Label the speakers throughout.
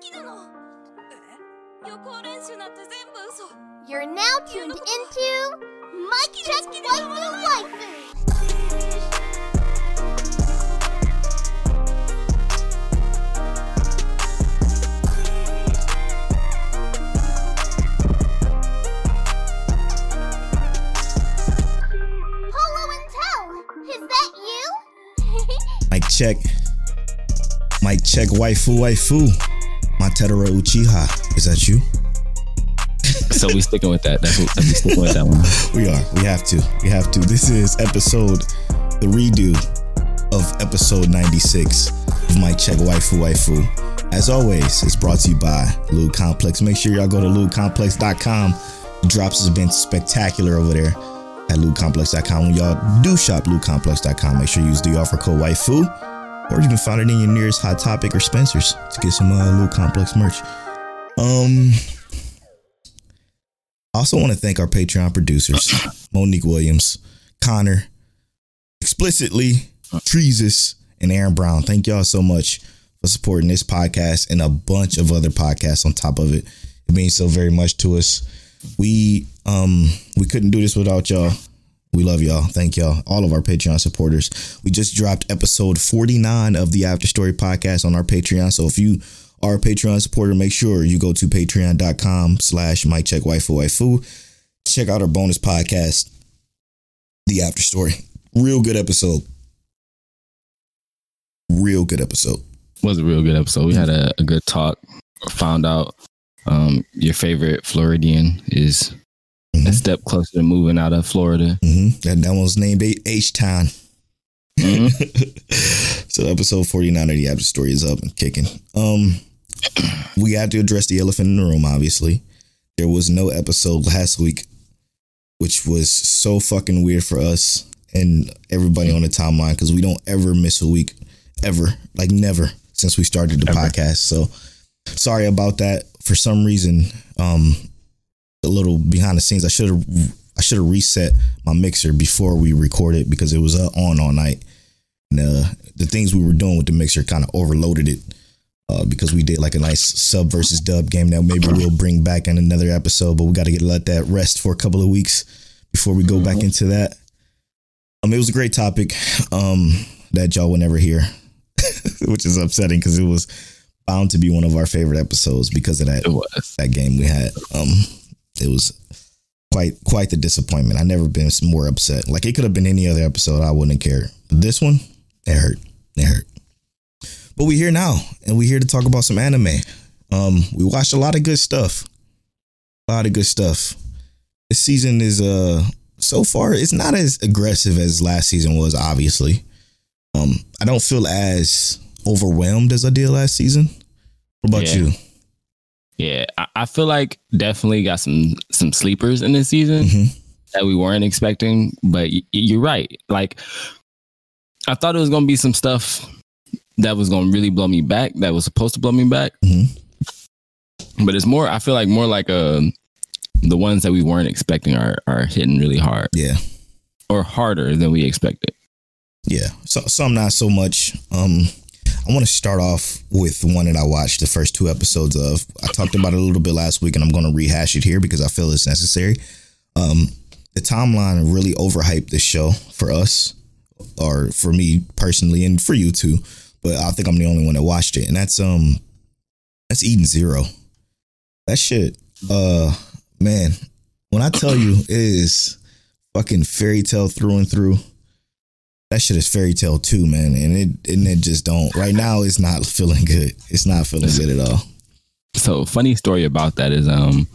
Speaker 1: きなのえ予行練習なんて全部嘘
Speaker 2: You're now tuned into Mike Check Waifu Waifu. Polo and Tell, is that you?
Speaker 3: Mic check. Mic check. Waifu, waifu. Matera Uchiha. Is that you?
Speaker 4: So we sticking with that. That's what we sticking with that one.
Speaker 3: We are. We have to. We have to. This is episode, the redo of episode 96 of my Check Waifu Waifu. As always, it's brought to you by Lube Complex. Make sure y'all go to lubecomplex.com. Drops has been spectacular over there at lubecomplex.com. When y'all do shop lubecomplex.com, make sure you use the offer code waifu, or you can find it in your nearest Hot Topic or Spencer's to get some uh, Lube Complex merch. Um, I also want to thank our Patreon producers, Monique Williams, Connor, explicitly, Treesus, and Aaron Brown. Thank y'all so much for supporting this podcast and a bunch of other podcasts on top of it. It means so very much to us. We um we couldn't do this without y'all. We love y'all. Thank y'all. All of our Patreon supporters. We just dropped episode 49 of the After Story podcast on our Patreon. So if you are a Patreon supporter, make sure you go to patreon.com slash Mike Check Waifu Waifu. Check out our bonus podcast, The After Story. Real good episode. Real good episode.
Speaker 4: Was a real good episode. We had a, a good talk. Found out um, your favorite Floridian is a
Speaker 3: Mhm.
Speaker 4: step closer to moving out of Florida.
Speaker 3: Mm-hmm. And that one's named H Town. so episode 49 of the After Story is up and kicking. Um we had to address the elephant in the room, obviously. There was no episode last week, which was so fucking weird for us and everybody on the timeline because we don't ever miss a week. Ever. Like never since we started the
Speaker 4: Ever.
Speaker 3: podcast. So sorry about that. For some reason, um a little behind the scenes, I should have I should have reset my mixer before we recorded because it was uh, on all night. And uh, the things we were doing with the mixer kind of overloaded it uh, because we did like a nice sub versus dub game that maybe we'll bring back in another episode, but we got to get let that rest for a couple of weeks before we go back into that. Um, it was a great topic um, that y'all will never hear, which is upsetting because it was bound to be one of our favorite episodes because of that that game we had. Um, it was quite quite the disappointment. I never been more upset. Like it could have been any other episode, I wouldn't care. This one, it hurt. It hurt. But we're here now, and we're here to talk about some anime. Um, we watched a lot of good stuff. A lot of good stuff. This season is uh so far it's not as aggressive as last season was. Obviously, um, I don't feel as overwhelmed as I did last season. What about
Speaker 4: Yeah.
Speaker 3: you?
Speaker 4: Yeah, I, I feel like definitely got some some sleepers in this season
Speaker 3: Mhm.
Speaker 4: that we weren't expecting. But y- you're right. Like I thought it was gonna be some stuff that was gonna really blow me back. That was supposed to blow me back.
Speaker 3: Mhm.
Speaker 4: But it's more. I feel like more like uh the ones that we weren't expecting are are hitting really hard
Speaker 3: Yeah.
Speaker 4: or harder than we expected.
Speaker 3: Yeah, so some not so much. Um, I want to start off with one that I watched the first two episodes of. I talked about it a little bit last week, and I'm going to rehash it here because I feel it's necessary. Um, the timeline really overhyped this show for us, or for me personally, and for you too. But I think I'm the only one that watched it, and that's um, that's Eden Zero. That shit, uh, man, when I tell you it is fucking Fairy Tail through and through that shit is Fairy Tail too, man, and it and it just don't. Right now, it's not feeling good. It's not feeling good at all.
Speaker 4: So funny story about that is um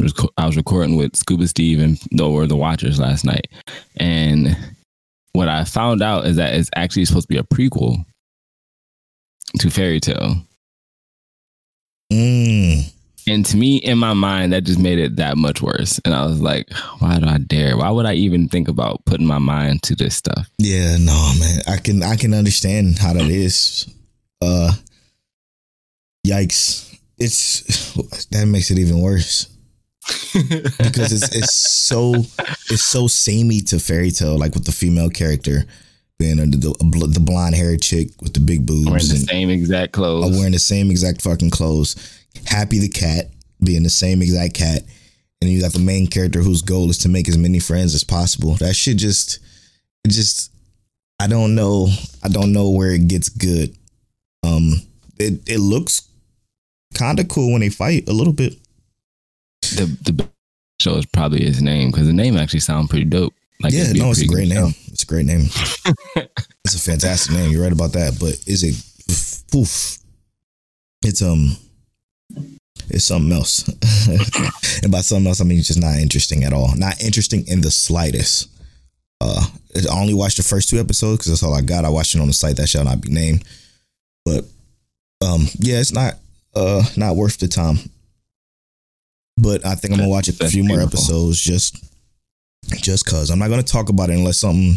Speaker 4: I was co- I was recording with Scuba Steve and the or the Watchers last night, and what I found out is that it's actually supposed to be a prequel to Fairy Tail.
Speaker 3: Mm,
Speaker 4: And to me, in my mind, that just made it that much worse. And I was like, why do I dare? Why would I even think about putting my mind to this stuff?
Speaker 3: yeah, no, man. I can I can understand how that is. Uh, yikes! It's that makes it even worse because it's it's so it's so samey to Fairy Tail, like with the female character being a, the, the blonde haired chick with the big boobs,
Speaker 4: Wearing the
Speaker 3: and
Speaker 4: same exact clothes.
Speaker 3: wearing the same exact fucking clothes. Happy the cat being the same exact cat, and you got the main character whose goal is to make as many friends as possible. That shit just, just, I don't know, I don't know where it gets good. Um, it it looks kind of cool when they fight a little bit.
Speaker 4: the the show is probably his name because the name actually sounds pretty dope. Like
Speaker 3: yeah, no, it's a great name. It's a great name. it's a fantastic name. You're right about that. But is it? Poof. It's um. It's something else. and by something else, I mean it's just not interesting at all. Not interesting in the slightest. Uh, I only watched the first two episodes because that's all I got. I watched it on the site that shall not be named. But um, yeah, it's not uh not worth the time. But I think I'm gonna watch a few more episodes just just cause I'm not gonna talk about it unless something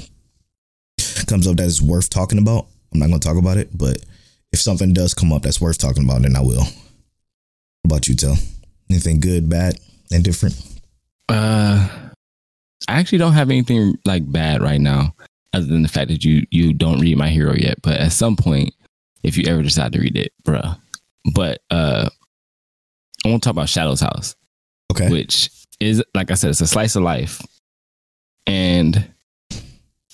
Speaker 3: comes up that is worth talking about. I'm not gonna talk about it, but if something does come up that's worth talking about, then I will. What about you, Tell? Anything good, bad, and different?
Speaker 4: Uh, I actually don't have anything like bad right now, other than the fact that you you don't read My Hero yet. But at some point, if you ever decide to read it, bruh. But uh, I want to talk about Shadow's House.
Speaker 3: Okay.
Speaker 4: which is like I said, it's a slice of life, and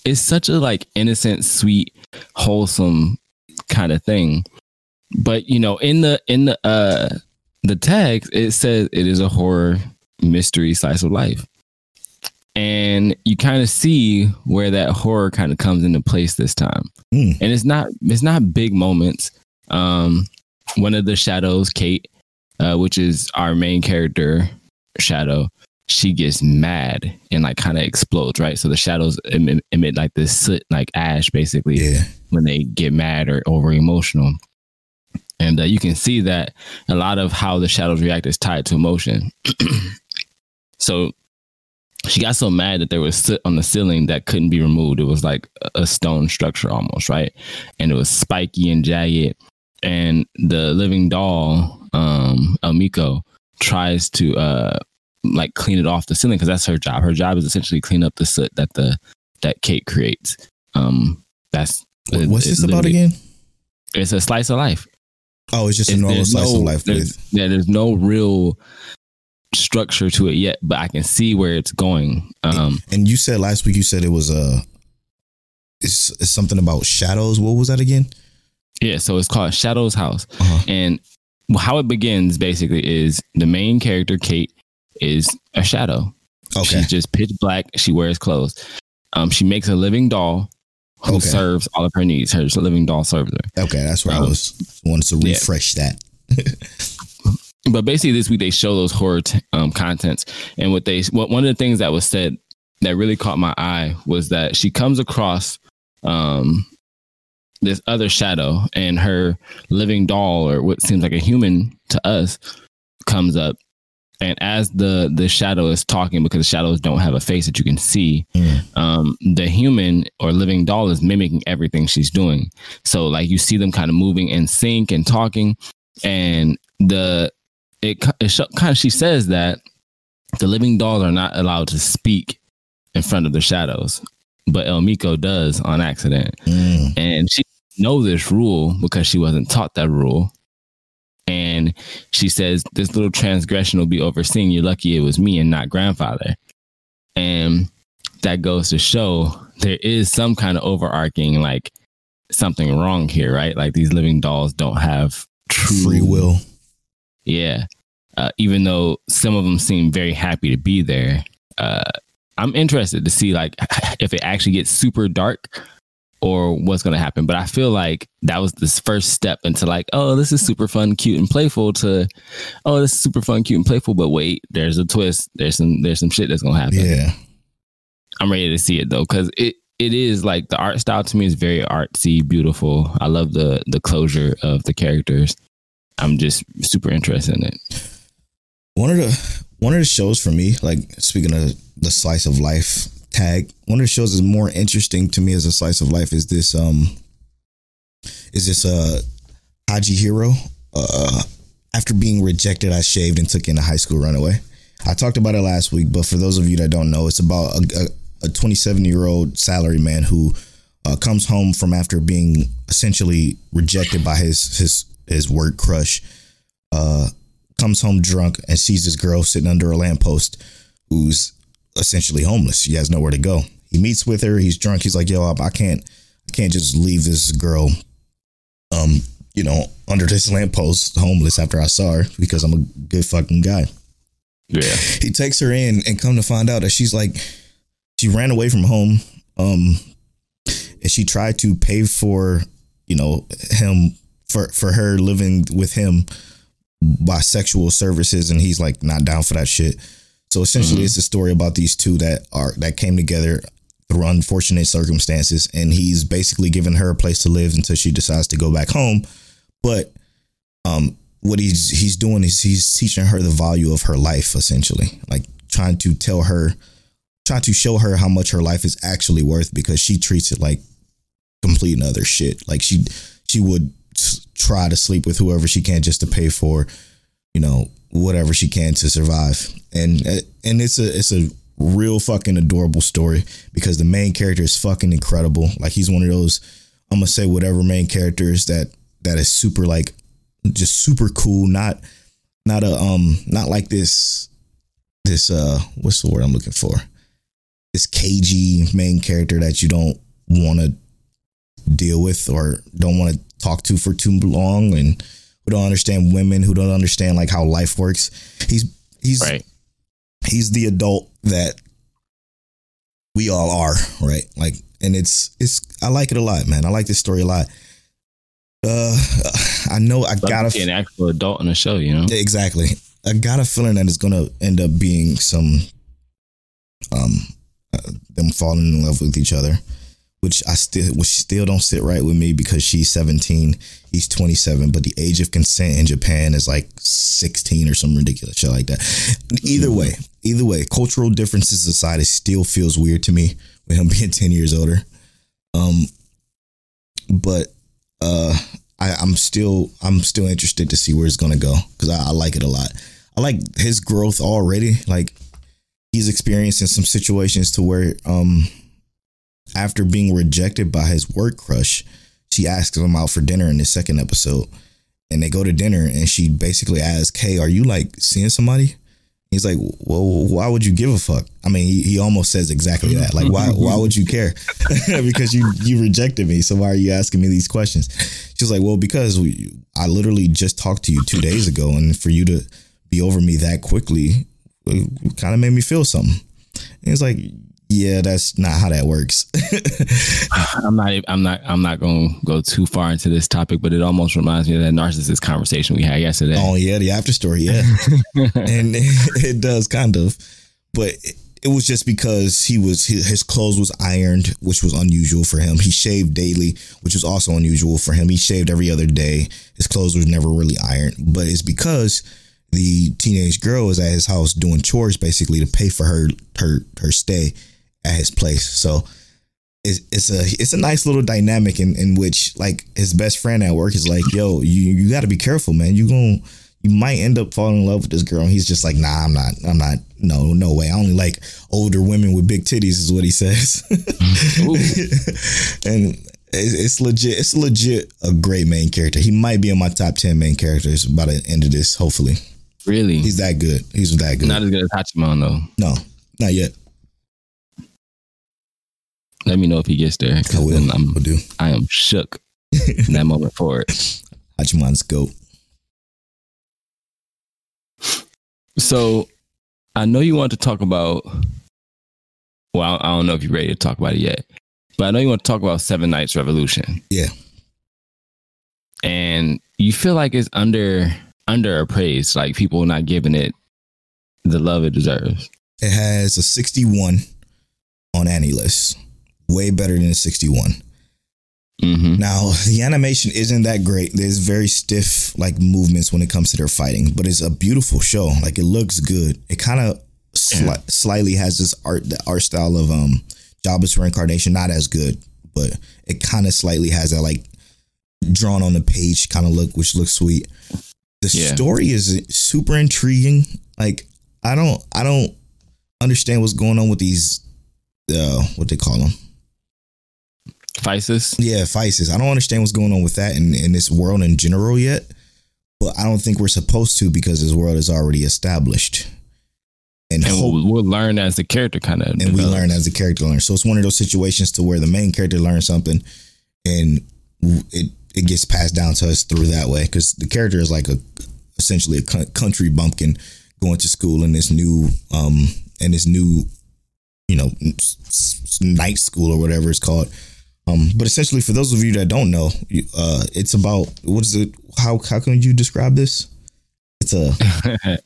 Speaker 4: it's such a like innocent, sweet, wholesome kind of thing. But you know, in the in the uh the text, it says it is a horror mystery slice of life. And you kind of see where that horror kind of comes into place this time.
Speaker 3: Mm.
Speaker 4: And it's not it's not big moments. Um one of the shadows, Kate, uh, which is our main character, Shadow, she gets mad and like kind of explodes, right? So the shadows emit, emit like this soot, like ash, basically,
Speaker 3: Yeah.
Speaker 4: when they get mad or over emotional. And uh, you can see that a lot of how the shadows react is tied to emotion. so she got so mad that there was soot on the ceiling that couldn't be removed. It was like a- stone structure almost, right? And it was spiky and jagged. And the living doll, um, Emilico, tries to uh like clean it off the ceiling because that's her job. Her job is essentially clean up the soot that the that Kate creates. Um, that's
Speaker 3: What's
Speaker 4: it-
Speaker 3: this about again?
Speaker 4: It's a slice of life.
Speaker 3: Oh, it's just a normal slice
Speaker 4: no-
Speaker 3: of life
Speaker 4: there's,
Speaker 3: with.
Speaker 4: yeah, there's no real structure to it yet, but I can see where it's going. Um,
Speaker 3: And you said last week you said it was uh it's, it's something about shadows. What was that again?
Speaker 4: yeah, so it's called Shadow's House,
Speaker 3: Uh-huh.
Speaker 4: and how it begins basically is the main character Kate is a shadow.
Speaker 3: Okay.
Speaker 4: She's just pitch black. She wears clothes. Um, she makes a living doll who
Speaker 3: Okay.
Speaker 4: serves all of her needs. Her living doll serves her.
Speaker 3: Okay, that's where I
Speaker 4: Um,
Speaker 3: was wanted to
Speaker 4: yeah.
Speaker 3: refresh that.
Speaker 4: but basically this week they show those horror t- um, contents and what they what one of the things that was said that really caught my eye was that she comes across um this other shadow and her living doll or what seems like a human to us comes up and as the the shadow is talking because the shadows don't have a face that you can see
Speaker 3: Mm.
Speaker 4: um the human or living doll is mimicking everything she's doing so like you see them kind of moving in sync and talking and the it, it sh- kind of she says that the living dolls are not allowed to speak in front of the shadows but Emilico does on accident
Speaker 3: Mm.
Speaker 4: and she know this rule because she wasn't taught that rule and she says this little transgression will be overseen you're lucky it was me and not grandfather and that goes to show there is some kind of overarching like something wrong here right like these living dolls don't have true
Speaker 3: Free will.
Speaker 4: yeah. Uh, even though some of them seem very happy to be there, uh, I'm interested to see like if it actually gets super dark or what's going to happen. But I feel like that was this first step into like, oh, this is super fun, cute, and playful. To oh, this is super fun, cute, and playful. But wait, there's a twist. There's some there's some shit that's going to happen.
Speaker 3: Yeah.
Speaker 4: I'm ready to see it though, because it it is like the art style to me is very artsy, beautiful. I love the the closure of the characters. I'm just super interested in it.
Speaker 3: One of the one of the shows for me, like speaking of the slice of life tag, one of the shows that's more interesting to me as a slice of life is this um is this uh Higehiro. Uh after being rejected, I shaved and took in a high school runaway. I talked about it last week, but for those of you that don't know, it's about a, a, a 27 year old salary man who uh, comes home from after being essentially rejected by his his his work crush. Uh, comes home drunk and sees this girl sitting under a lamppost who's essentially homeless. She has nowhere to go. He meets with her. He's drunk. He's like, "Yo, I, I can't, I can't just leave this girl, um, you know, under this lamppost homeless after I saw her because I'm a good fucking guy."
Speaker 4: Yeah.
Speaker 3: He takes her in and come to find out that she's like, she ran away from home. Um, and she tried to pay for, you know, him for for her living with him by sexual services, and he's like not down for that shit. So essentially, it's a story about these two that are that came together through unfortunate circumstances, and he's basically giving her a place to live until she decides to go back home. But um, what he's he's doing is he's teaching her the value of her life, essentially, like trying to tell her, trying to show her how much her life is actually worth because she treats it like complete and other shit. Like she she would try to sleep with whoever she can just to pay for, you know, whatever she can to survive. And and it's a it's a real fucking adorable story because the main character is fucking incredible. Like he's one of those I'm gonna say whatever main characters that that is super like just super cool. Not not a um not like this this uh what's the word I'm looking for? This cagey main character that you don't want to deal with or don't want to talk to for too long and who don't understand women who don't understand like how life works. He's he's
Speaker 4: Right.
Speaker 3: he's the adult that we all are, right? Like, and it's it's I like it a lot, man. I like this story a lot. Uh, I know I got
Speaker 4: to see an actual adult on the show, you know?
Speaker 3: exactly. I got a feeling that it's gonna end up being some, um, uh, them falling in love with each other, which I still which still don't sit right with me because she's seventeen, he's twenty seven, but the age of consent in Japan is like sixteen or some ridiculous shit like that. Either way, either way, cultural differences aside, it still feels weird to me with him being ten years older. Um, but uh I, I'm still I'm still interested to see where it's gonna go because I, I like it a lot. I like his growth already. Like he's experiencing some situations to where um after being rejected by his work crush, she asks him out for dinner in the second episode. And they go to dinner and she basically asks, Hey, are you like seeing somebody? He's like, well, why would you give a fuck? I mean, he, he almost says exactly that. Like, why why would you care? because you you rejected me. So why are you asking me these questions? She's like, well, because we, I literally just talked to you two days ago, and for you to be over me that quickly, kind of made me feel something. And he's like, yeah, that's not how that works.
Speaker 4: I'm not. I'm not. I'm not going to go too far into this topic, but it almost reminds me of that narcissist conversation we had yesterday.
Speaker 3: oh yeah, the after story, yeah, and it does kind of, but it, it was just because he was his, his clothes was ironed, which was unusual for him. He shaved daily, which was also unusual for him. He shaved every other day. His clothes was never really ironed, but it's because the teenage girl was at his house doing chores basically to pay for her her her stay at his place. So it's it's a it's a nice little dynamic in, in which like his best friend at work is like, yo, you you got to be careful, man. You going you might end up falling in love with this girl. And he's just like, nah, I'm not. I'm not. No, no way. I only like older women with big titties, is what he says. and it's, it's legit. It's legit a great main character. He might be in my top ten main characters by the end of this. Hopefully,
Speaker 4: really?
Speaker 3: he's that good. He's that good.
Speaker 4: not as good as Hachiman though.
Speaker 3: no, not yet.
Speaker 4: Let me know if he gets there.
Speaker 3: I will.
Speaker 4: I'm,
Speaker 3: Will do.
Speaker 4: I am shook in that moment forward.
Speaker 3: Hachiman's goat.
Speaker 4: So I know you want to talk about. Well, I don't know if you're ready to talk about it yet, but I know you want to talk about Seven Knights Revolution.
Speaker 3: Yeah.
Speaker 4: and you feel like it's under underappraised, like people not giving it the love it deserves.
Speaker 3: It has a 61 on AniList. Way better than a 61.
Speaker 4: hmm
Speaker 3: Now, the animation isn't that great. There's very stiff like movements when it comes to their fighting, but it's a beautiful show. Like it looks good. It kind of sli- slightly has this art the art style of um Jobless Reincarnation, not as good, but it kind of slightly has that like drawn on the page kind of look, which looks sweet. The
Speaker 4: Yeah.
Speaker 3: story is super intriguing. Like I don't I don't understand what's going on with these uh what they call them
Speaker 4: Physis.
Speaker 3: Yeah, Physis. I don't understand what's going on with that in, in this world in general yet, but I don't think we're supposed to because this world is already established. And,
Speaker 4: And
Speaker 3: hope,
Speaker 4: we'll, we'll learn as the character kind of
Speaker 3: and we learn as the character learns. So it's one of those situations to where the main character learns something, and it it gets passed down to us through that way because the character is like a essentially a country bumpkin going to school in this new um in this new you know night school or whatever it's called. Um, but essentially, for those of you that don't know, uh, it's about what is it? How how can you describe this? It's a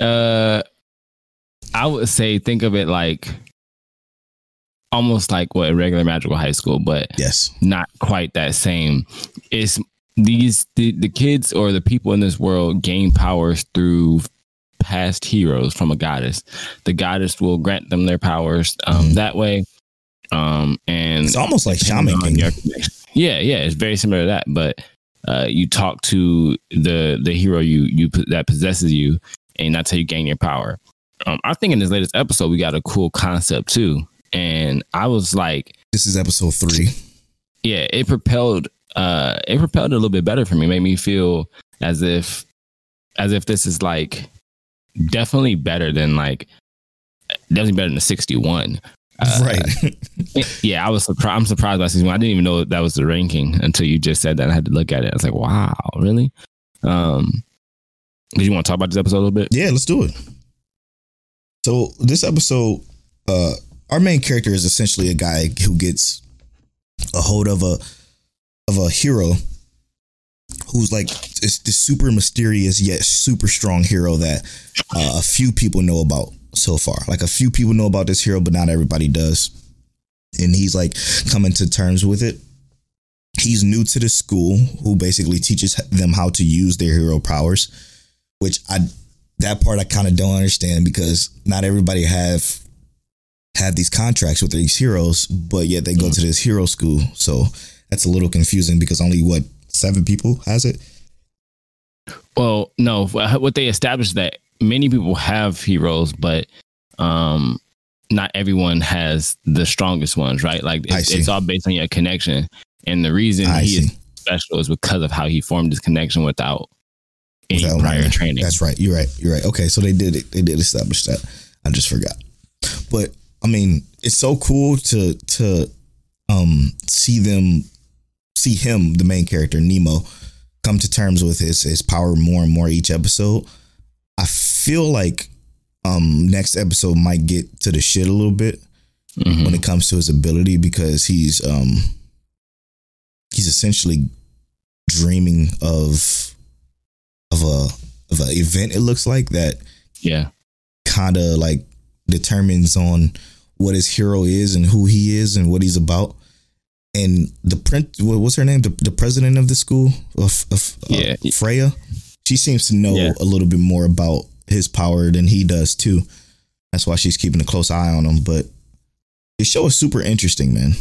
Speaker 4: uh, I would say think of it like almost like what a regular magical high school, but
Speaker 3: yes,
Speaker 4: not quite that same. It's these the, the kids or the people in this world gain powers through past heroes from a goddess. The goddess will grant them their powers um,
Speaker 3: Mhm.
Speaker 4: that way. Um, and
Speaker 3: it's almost like Shaman
Speaker 4: on
Speaker 3: King.
Speaker 4: your. Yeah, yeah, it's very similar to that. But uh, you talk to the the hero you you that possesses you, and that's how you gain your power. Um, I think in this latest episode we got a cool concept too, and I was like,
Speaker 3: This is episode three.
Speaker 4: yeah, it propelled uh, it propelled a little bit better for me. Made me feel as if as if this is like definitely better than like definitely better than the sixty one. Uh,
Speaker 3: right.
Speaker 4: yeah, I was surprised. I'm surprised by season one. I didn't even know that was the ranking until you just said that. I had to look at it. I was like, wow, really? Um, did you want to talk about this episode a little bit?
Speaker 3: Yeah, let's do it. So this episode, uh, our main character is essentially a guy who gets a hold of a of a hero who's like it's this super mysterious yet super strong hero that uh, a few people know about so far. Like a few people know about this hero, but not everybody does. And he's like coming to terms with it. He's new to the school, who basically teaches them how to use their hero powers, which I that part I kind of don't understand because not everybody have have these contracts with these heroes, but yet they go to this hero school. So that's a little confusing because only what seven people has it.
Speaker 4: Well, no. What they established that many people have heroes, but um, not everyone has the strongest ones, right? Like it's, it's all based on your connection, and the reason
Speaker 3: I
Speaker 4: he
Speaker 3: see.
Speaker 4: is special is because of how he formed his connection without any
Speaker 3: Without
Speaker 4: prior
Speaker 3: learning.
Speaker 4: training.
Speaker 3: That's right. You're right. You're right. Okay, so they did it. They did establish that. I just forgot. But I mean, it's so cool to to um see them see him, the main character, Nemo, come to terms with his his power more and more each episode. I feel like um next episode might get to the shit a little bit
Speaker 4: Mhm.
Speaker 3: when it comes to his ability because he's um he's essentially dreaming of of a of an event it looks like that
Speaker 4: Yeah.
Speaker 3: kind of like determines on what his hero is and who he is and what he's about and the print what- what's her name the, the president of the school of, of uh,
Speaker 4: Yeah.
Speaker 3: freya she seems to know
Speaker 4: Yeah.
Speaker 3: a little bit more about his power than he does too that's why she's keeping a close eye on him but the show is super interesting man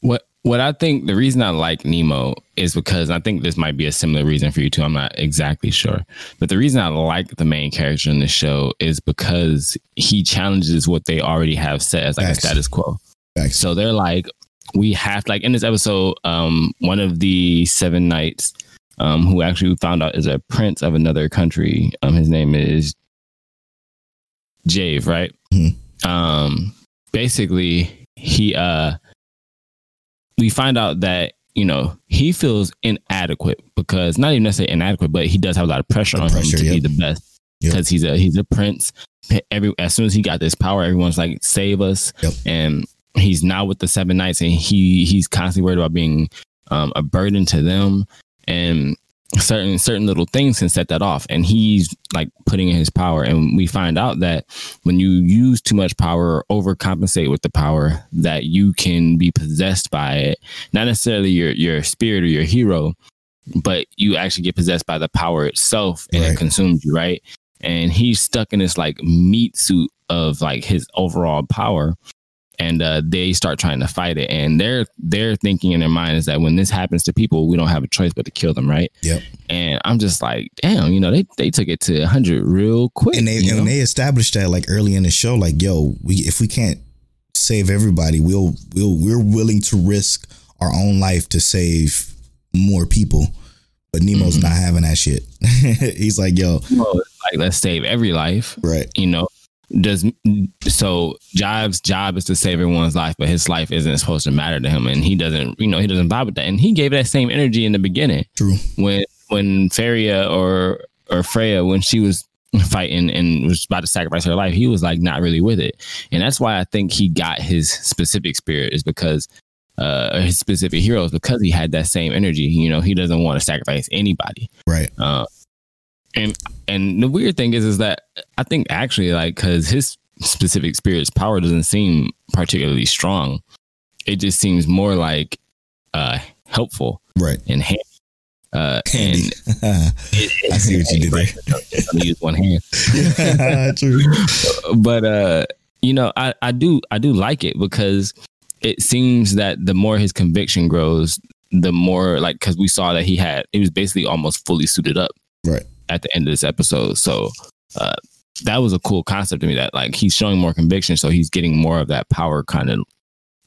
Speaker 4: What what I think the reason I like Nemo is because I think this might be a similar reason for you too. I'm not exactly sure. But the reason I like the main character in the show is because he challenges what they already have set as like
Speaker 3: Facts.
Speaker 4: a status quo.
Speaker 3: Facts.
Speaker 4: So they're like, we have like in this episode, um, one of the seven knights, um, who actually found out is a prince of another country. Um, his name is Jave, right?
Speaker 3: Mhm.
Speaker 4: Um, basically, he uh, we find out that you know he feels inadequate because not even necessarily inadequate, but he does have a lot of pressure
Speaker 3: The
Speaker 4: on
Speaker 3: pressure,
Speaker 4: him to
Speaker 3: yep.
Speaker 4: be the best
Speaker 3: Yep.
Speaker 4: because he's a he's a prince. Every as soon as he got this power, everyone's like, "Save us!"
Speaker 3: Yep.
Speaker 4: And he's now with the Seven Knights, and he he's constantly worried about being um, a burden to them, and certain certain little things can set that off. And he's like putting in his power, and we find out that when you use too much power or overcompensate with the power, that you can be possessed by it. Not necessarily your your spirit or your hero, but you actually get possessed by the power itself, and
Speaker 3: Right.
Speaker 4: it consumes you, right? and he's stuck in this like meat suit of like his overall power and uh, they start trying to fight it and they're they're thinking in their mind is that when this happens to people we don't have a choice but to kill them right
Speaker 3: Yep.
Speaker 4: and i'm just like damn you know they, they took it to 100 real quick
Speaker 3: and they
Speaker 4: you know?
Speaker 3: they established that like early in the show, like, yo, we if we can't save everybody. We'll we'll we're willing to risk our own life to save more people. But Nemo's
Speaker 4: Mhm.
Speaker 3: not having that shit. He's like, yo,
Speaker 4: Well, like let's save every life.
Speaker 3: right,
Speaker 4: You know, does so Jive's job is to save everyone's life, but his life isn't supposed to matter to him, and he doesn't. You know, he doesn't vibe with that. And he gave that same energy in the beginning
Speaker 3: true.
Speaker 4: when when Feria or or Freya when she was fighting and was about to sacrifice her life, he was like not really with it, and that's why I think he got his specific spirit is because uh his specific heroes because he had that same energy. You know, he doesn't want to sacrifice anybody.
Speaker 3: Right.
Speaker 4: Uh, and and the weird thing is is that I think actually like because his specific spirit's power doesn't seem particularly strong. It just seems more like uh helpful
Speaker 3: Right.
Speaker 4: and hand. Uh, and
Speaker 3: I see what you did there.
Speaker 4: Use one hand,
Speaker 3: true.
Speaker 4: but uh, you know, I I do I do like it because it seems that the more his conviction grows, the more like because we saw that he had he was basically almost fully suited up
Speaker 3: Right.
Speaker 4: At the end of this episode. So uh, that was a cool concept to me. That like he's showing more conviction, so he's getting more of that power kind of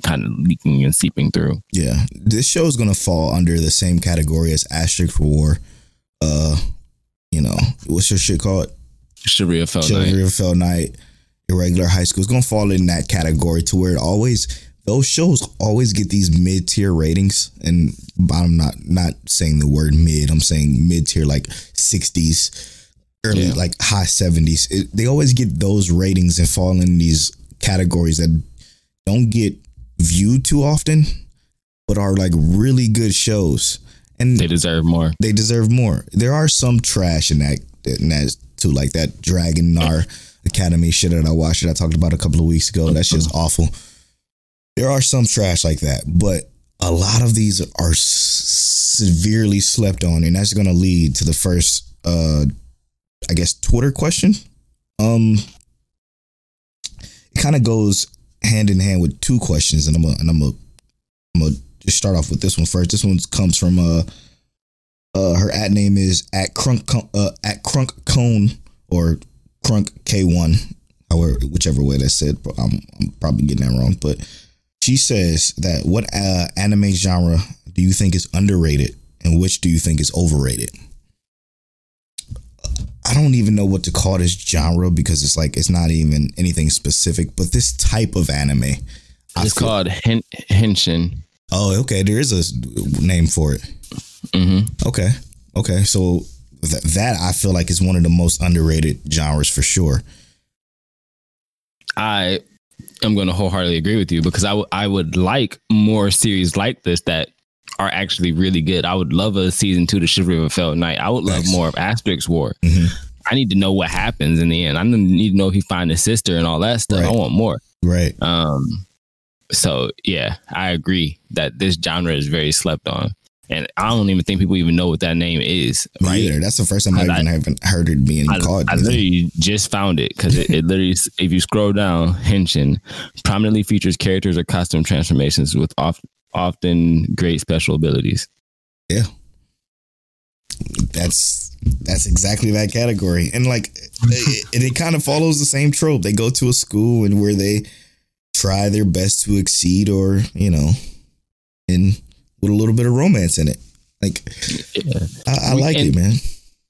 Speaker 4: kind of leaking and seeping through.
Speaker 3: Yeah, this show is gonna fall under the same category as Asterisk War. Uh, you know, what's your shit called?
Speaker 4: Sharia
Speaker 3: Children
Speaker 4: nice.
Speaker 3: of Fell Night, Irregular High School. It's gonna fall in that category to where it always those shows always get these mid tier ratings. And I'm not not saying the word mid. I'm saying mid tier like 60s, early
Speaker 4: Yeah.
Speaker 3: like high 70s. It, they always get those ratings and fall in these categories that don't get viewed too often, but are like really good shows. And
Speaker 4: They deserve more.
Speaker 3: they deserve more. There are some trash in that in that too, like that Dragonar Academy shit that I watched that I talked about a couple of weeks ago. That shit's awful. There are some trash like that, but a lot of these are severely slept on, and that's going to lead to the first, uh, I guess, Twitter question. Um, it kind of goes hand in hand with two questions, and I'm gonna, and I'm gonna, I'm gonna just start off with this one first. This one comes from uh uh, her at name is at crunk uh, at crunk cone or crunk k1 however whichever way that's said I'm, I'm probably getting that wrong but she says that what uh, anime genre do you think is underrated and which do you think is overrated i don't even know what to call this genre because it's like it's not even anything specific but this type of anime.
Speaker 4: It's
Speaker 3: feel-
Speaker 4: called Hen- Henshin.
Speaker 3: oh okay There is a name for it
Speaker 4: hmm
Speaker 3: Okay. Okay. So th- that I feel like is one of the most underrated genres for sure.
Speaker 4: I am going to wholeheartedly agree with you because I w- I would like more series like this that are actually really good. I would love a season two to Chivalry of a Failed Knight. I would love
Speaker 3: Thanks.
Speaker 4: more of Asterisk War.
Speaker 3: Mhm.
Speaker 4: I need to know what happens in the end. I need to know if he find his sister and all that stuff. I want more.
Speaker 3: Right.
Speaker 4: Um, so yeah, I agree that this genre is very slept on, and I don't even think people even know what that name is. Right?
Speaker 3: either. That's the first time I,
Speaker 4: I-
Speaker 3: even heard it being
Speaker 4: I,
Speaker 3: called.
Speaker 4: I literally just found it because it, it literally, if you scroll down, Henshin prominently features characters or costume transformations with oft, often great special abilities. Yeah.
Speaker 3: That's that's exactly that category. And like it, and it kind of follows the same trope. They go to a school and where they try their best to exceed or, you know, and with a little bit of romance in it. Like
Speaker 4: Yeah.
Speaker 3: I, I like
Speaker 4: and-
Speaker 3: it, man.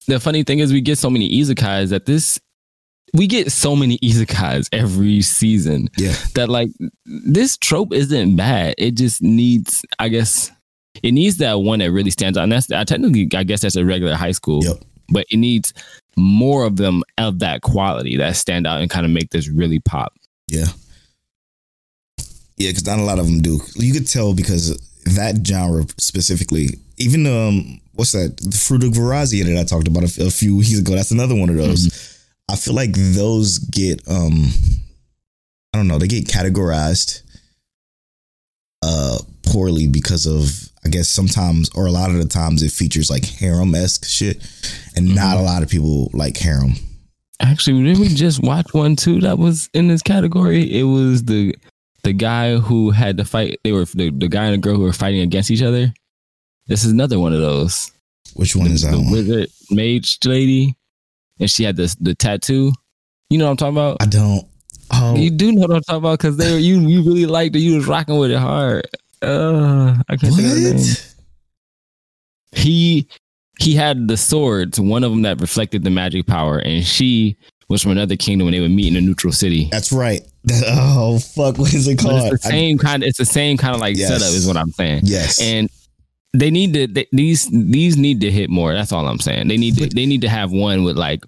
Speaker 4: The funny thing is, we get so many isekais that this. We get so many isekais every season
Speaker 3: Yeah.
Speaker 4: that like this trope isn't bad. It just needs, I guess, it needs that one that really stands out. And that's I technically, I guess, that's a regular high school.
Speaker 3: Yep.
Speaker 4: But it needs more of them of that quality that stand out and kind of make this really pop.
Speaker 3: Yeah. Yeah, because not a lot of them do. You could tell because that genre specifically, even um, what's that? The Fruit of Verazia that I talked about a few weeks ago. That's another one of those. I feel like those get um, I don't know, they get categorized uh poorly because of I guess sometimes or a lot of the times it features like harem esque shit, and not a lot of people like harem.
Speaker 4: Actually, didn't we just watch one too that was in this category? It was the the guy who had to fight. They were the, the guy and the girl who were fighting against each other. This is another one of those.
Speaker 3: Which one
Speaker 4: the,
Speaker 3: is that
Speaker 4: the
Speaker 3: one?
Speaker 4: wizard mage lady, and she had this the tattoo. You know what I'm talking about?
Speaker 3: I don't. Oh.
Speaker 4: You do know what I'm talking about because they were, you you really liked it. You was rocking with it hard. Uh, I can't think of the name. He he had the swords, one of them that reflected the magic power, and she was from another kingdom, and they would meet in a neutral city.
Speaker 3: That's right. Oh fuck! What is it
Speaker 4: But
Speaker 3: called?
Speaker 4: it's the
Speaker 3: I-
Speaker 4: same kind. It's the same kind of like
Speaker 3: Yes.
Speaker 4: setup, is what I'm saying.
Speaker 3: yes.
Speaker 4: And they need to they, these these need to hit more. That's all I'm saying. They need to
Speaker 3: But-
Speaker 4: they need to have one with like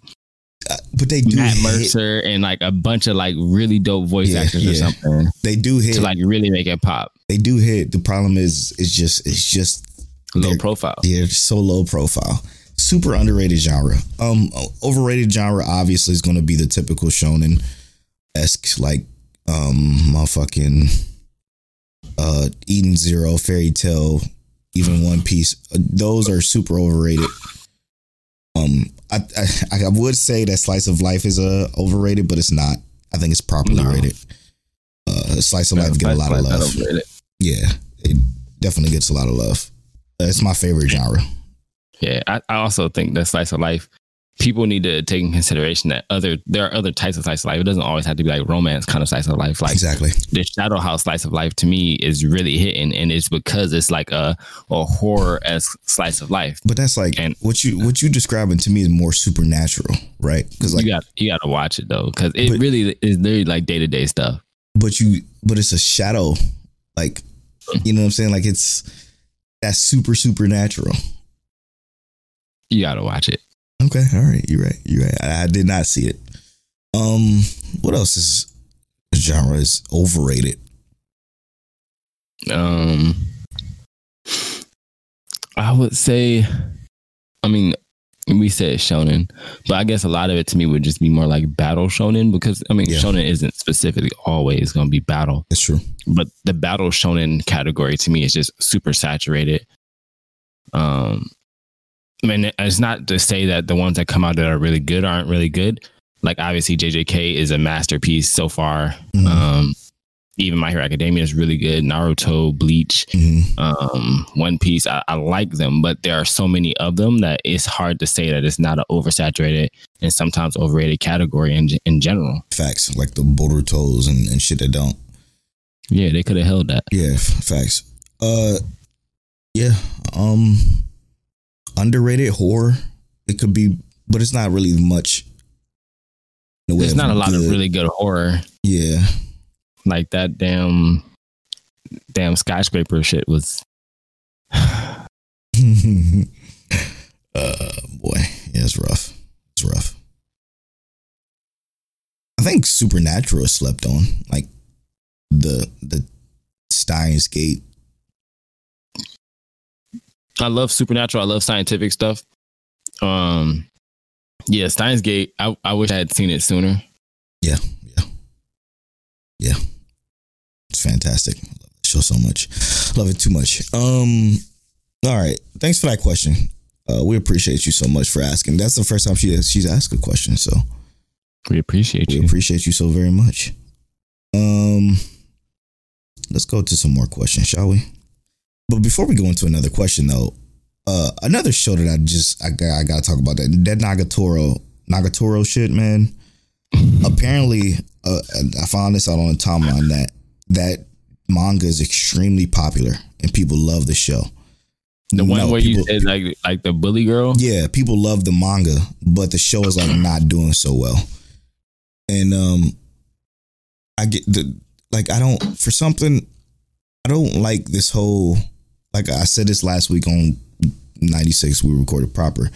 Speaker 4: uh,
Speaker 3: but they do
Speaker 4: Matt
Speaker 3: hit.
Speaker 4: Mercer and like a bunch of like really dope voice
Speaker 3: Yeah,
Speaker 4: actors or something
Speaker 3: They do hit.
Speaker 4: to like really make it pop.
Speaker 3: they do hit. The problem is, it's just, it's just
Speaker 4: Low profile.
Speaker 3: Yeah, so low profile. Super underrated genre. Um, overrated genre obviously is going to be the typical shonen esque, like um, motherfucking uh, Eden Zero, Fairy Tail, even One Piece. Uh, those are super overrated. Um, I, I I would say that Slice of Life is uh overrated, but it's not. I think it's properly
Speaker 4: No.
Speaker 3: rated. Uh, Slice of Life get a lot of love. Yeah, it definitely gets a lot of love. Uh, It's my favorite genre.
Speaker 4: Yeah, I, I also think that slice of life, people need to take in consideration that other there are other types of slice of life. It doesn't always have to be like romance kind of slice of life. Like
Speaker 3: exactly.
Speaker 4: the Shadow House slice of life to me is really hitting, and it's because it's like a a horror esque slice of life.
Speaker 3: But that's like
Speaker 4: And-
Speaker 3: what you what you describing to me is more supernatural, right? Because like,
Speaker 4: you got you got to watch it though, because it
Speaker 3: But-
Speaker 4: really is literally like day to day stuff.
Speaker 3: but you but it's a shadow, like you know what I'm saying? Like it's that's super supernatural.
Speaker 4: You got to watch it.
Speaker 3: Okay, all right, you're right, you're right. I, I did not see it. Um, what else is genre is overrated?
Speaker 4: Um, I would say, I mean, we said shonen, but I guess a lot of it to me would just be more like battle shonen because I mean,
Speaker 3: Yeah.
Speaker 4: shonen isn't specifically always going to be battle,
Speaker 3: That's true.
Speaker 4: but the battle shonen category to me is just super saturated. Um, I mean, it's not to say that the ones that come out that are really good aren't really good. Like obviously, JJK is a masterpiece so far.
Speaker 3: Mhm.
Speaker 4: Um, even My Hero Academia is really good. Naruto, Bleach,
Speaker 3: Mhm.
Speaker 4: um, One Piece. I, I like them, but there are so many of them that it's hard to say that it's not an oversaturated and sometimes overrated category in in general.
Speaker 3: Facts like the Boruto's and, and shit that don't.
Speaker 4: Yeah, they could have held that.
Speaker 3: Yeah, f- facts. Uh, yeah. Um, underrated horror. It could be, but it's not really much.
Speaker 4: There's not a lot of really good horror
Speaker 3: Yeah,
Speaker 4: like that. Damn, damn skyscraper shit was.
Speaker 3: uh, boy, yeah, it's rough. It's rough. I think Supernatural slept on, like the the Steins Gate.
Speaker 4: I love supernatural. I love scientific stuff. Um, yeah, Steins Gate. I I wish I had seen it sooner.
Speaker 3: Yeah, yeah, yeah. It's fantastic. I love the show so much. Love it too much. Um, all right. Thanks for that question. Uh, we appreciate you so much for asking. That's the first time she she's asked a question, so
Speaker 4: We appreciate
Speaker 3: we
Speaker 4: you.
Speaker 3: We appreciate you so very much. Um, let's go to some more questions, shall we? But before we go into another question, though, uh, another show that I just I got I gotta talk about that that Nagatoro Nagatoro shit, man. Apparently, uh, I found this out on the timeline that that manga is extremely popular and people love the show.
Speaker 4: The one
Speaker 3: No,
Speaker 4: where
Speaker 3: people-
Speaker 4: you said like like the bully girl.
Speaker 3: yeah, people love the manga, but the show is like not doing so well. And um I get the like I don't for something I don't like this whole like I said this last week on 96 we recorded proper.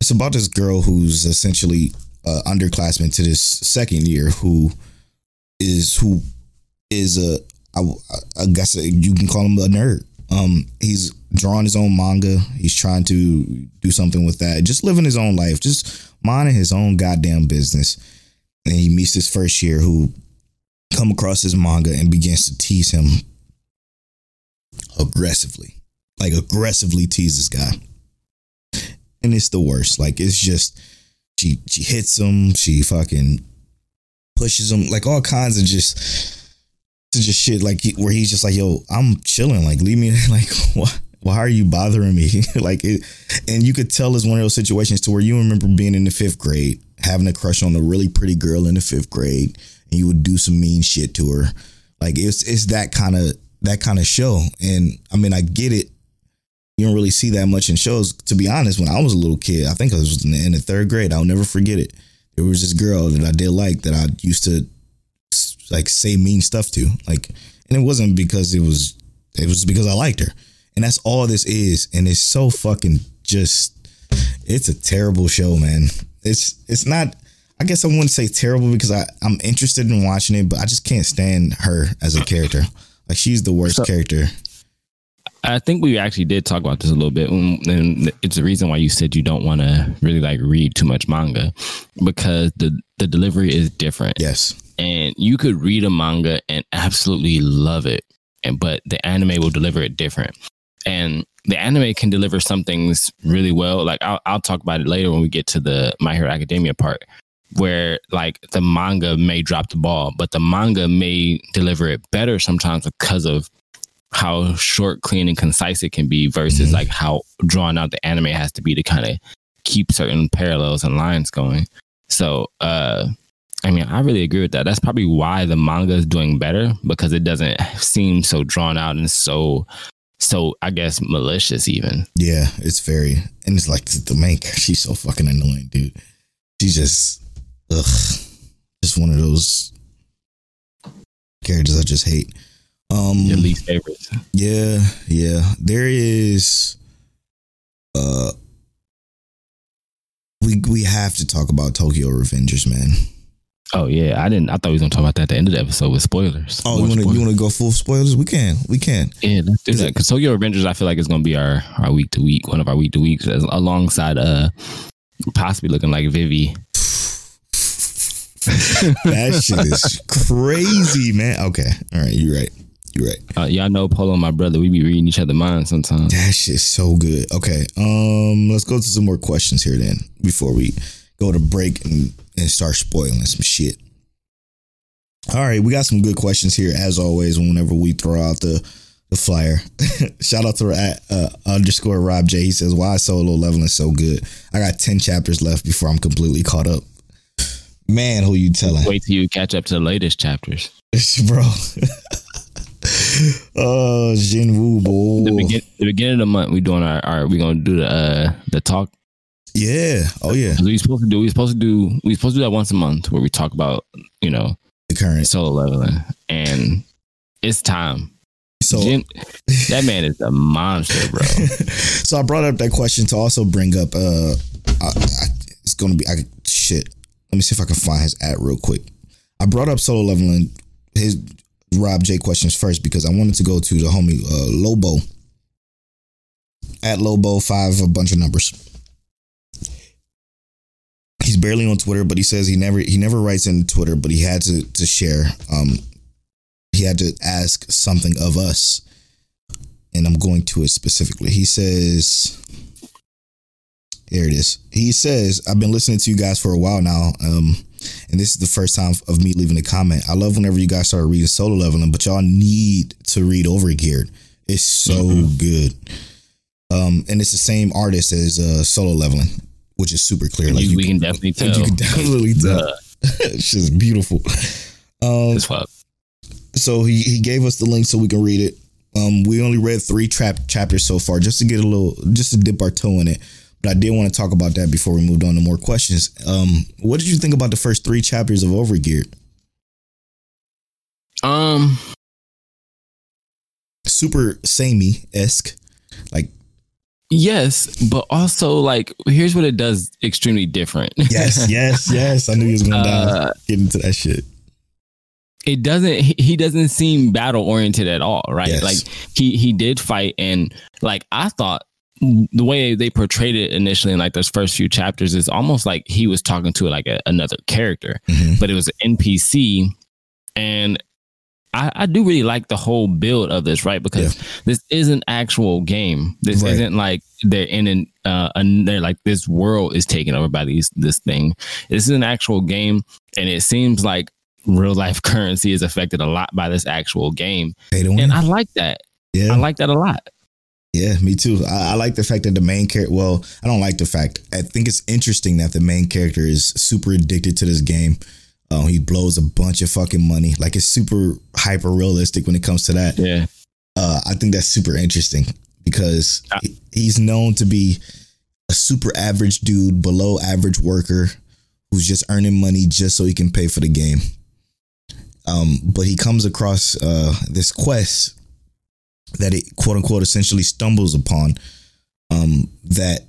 Speaker 3: It's about this girl who's essentially uh underclassman to this second year who is who is a I, I guess you can call him a nerd. Um, he's drawing his own manga. He's trying to do something with that. Just living his own life, just minding his own goddamn business. And he meets this first year who come across his manga and begins to tease him aggressively, like aggressively tease this guy. And it's the worst. Like it's just she she hits him. She fucking pushes him. Like all kinds of just to just shit like he- where he's just like, yo, I'm chilling. Like, leave me. Like, why? Why are you bothering me? like it, and you could tell it's one of those situations to where you remember being in the fifth grade, having a crush on a really pretty girl in the fifth grade, and you would do some mean shit to her. Like it's it's that kind of that kind of show. And I mean, I get it. You don't really see that much in shows. To be honest, when I was a little kid, I think I was in the, in the third grade. I'll never forget it. There was this girl that I did like that I used to like say mean stuff to. Like, and it wasn't because it was. It was because I liked her, and that's all this is. And it's so fucking just. It's a terrible show, man. It's it's not. I guess I wouldn't say terrible because I I'm interested in watching it, but I just can't stand her as a character. Like she's the worst
Speaker 4: So-
Speaker 3: character.
Speaker 4: I think we actually did talk about this a little bit, mm, and it's the reason why you said you don't want to really like read too much manga because the the delivery is different.
Speaker 3: Yes.
Speaker 4: and you could read a manga and absolutely love it and but the anime will deliver it different and the anime can deliver some things really well like I'll, I'll talk about it later when we get to the my hero academia part where like the manga may drop the ball but the manga may deliver it better sometimes because of how short clean and concise it can be versus
Speaker 3: Mhm.
Speaker 4: like how drawn out the anime has to be to kind of keep certain parallels and lines going so uh I mean, I really agree with that. That's probably why the manga is doing better because it doesn't seem so drawn out and so, so I guess malicious even.
Speaker 3: Yeah, it's very and it's like the main. She's so fucking annoying, dude. She just ugh, just one of those characters I just hate. Um,
Speaker 4: Your least favorites.
Speaker 3: yeah, yeah. There is, uh, we we have to talk about Tokyo Revengers, man.
Speaker 4: Oh yeah, I didn't. I thought we was gonna talk about that at the end of the episode with spoilers.
Speaker 3: Oh,
Speaker 4: More
Speaker 3: you want to you want to go full spoilers? We can, we can.
Speaker 4: Yeah, let's do that. Because Tokyo Revengers, I feel like it's gonna be our our week to week, one of our week to weeks, alongside uh possibly looking like Vivi.
Speaker 3: That shit is crazy, man. Okay, all right, you're right. You're right.
Speaker 4: Uh, y'all know Polo and my brother. We be reading each other minds sometimes.
Speaker 3: That shit's so good. Okay. Um, let's go to some more questions here then before we go to break and, and start spoiling some shit. All right, we got some good questions here as always. Whenever we throw out the the flyer, shout out to uh, underscore Rob J. He says, "Why solo leveling so good? I got ten chapters left before I'm completely caught up." Man, who you telling,
Speaker 4: Wait till you catch up to the latest chapters.
Speaker 3: bro? oh, Jinwoo,
Speaker 4: The,
Speaker 3: boy.
Speaker 4: begin, the beginning of the month, we doing our, our we gonna do the uh the talk
Speaker 3: Yeah. Oh yeah.
Speaker 4: we supposed to do we supposed to do we supposed to do that once a month where we talk about you know
Speaker 3: The current.
Speaker 4: solo leveling and it's time.
Speaker 3: So
Speaker 4: Jin, that man is a monster, bro.
Speaker 3: so I brought up that question to also bring up. Uh, I, I, it's gonna be I shit. Let me see if I can find his ad real quick. I brought up solo leveling his Rob J questions first because I wanted to go to the homie uh, Lobo at Lobo five a bunch of numbers. He's barely on Twitter, but he says he never he never writes in Twitter, but he had to to share. Um, he had to ask something of us and I'm going to it specifically. He says, here it is. He says, I've been listening to you guys for a while now. Um, and this is the first time of me leaving a comment. I love whenever you guys start reading solo leveling, but y'all need to read Overgeared. It's so good. Um, and it's the same artist as uh, solo leveling, which is super clear. Like
Speaker 4: You-
Speaker 3: you
Speaker 4: we can definitely
Speaker 3: You
Speaker 4: tell.
Speaker 3: can definitely tell. It's just beautiful. Um, so he, he gave us the link so we can read it. Um, we only read three trap chapters so far, just to get a little, just to dip our toe in it. But I did want to talk about that before we moved on to more questions. Um, what did you think about the first three chapters of Overgeared?
Speaker 4: Um,
Speaker 3: Super samey esque, like
Speaker 4: yes, but also like here's what it does extremely different.
Speaker 3: yes, yes, yes. I knew he was gonna
Speaker 4: Uh,
Speaker 3: get into that shit.
Speaker 4: it doesn't he- he doesn't seem battle oriented at all right
Speaker 3: Yes.
Speaker 4: like he he did fight and like i thought the way they portrayed it initially in like those first few chapters is almost like he was talking to like a, another character
Speaker 3: Mhm.
Speaker 4: but it was an npc and I, I do really like the whole build of this, right? Because this is an actual game. This
Speaker 3: Right.
Speaker 4: isn't like they're in an uh, an, they're like this world is taken over by these this thing. This is an actual game, and it seems like real life currency is affected a lot by this actual game,
Speaker 3: Pay to win.
Speaker 4: and I like that.
Speaker 3: yeah,
Speaker 4: I like that a lot.
Speaker 3: Yeah, me too. I, I like the fact that the main character. Well, I don't like the fact. I think it's interesting that the main character is super addicted to this game. Uh, he blows a bunch of fucking money. Like it's super hyper realistic when it comes to that.
Speaker 4: Yeah.
Speaker 3: Uh, I think that's super interesting because
Speaker 4: Uh,
Speaker 3: he- he's known to be a super average dude, below average worker who's just earning money just so he can pay for the game. Um, but he comes across uh, this quest that it quote unquote essentially stumbles upon um, that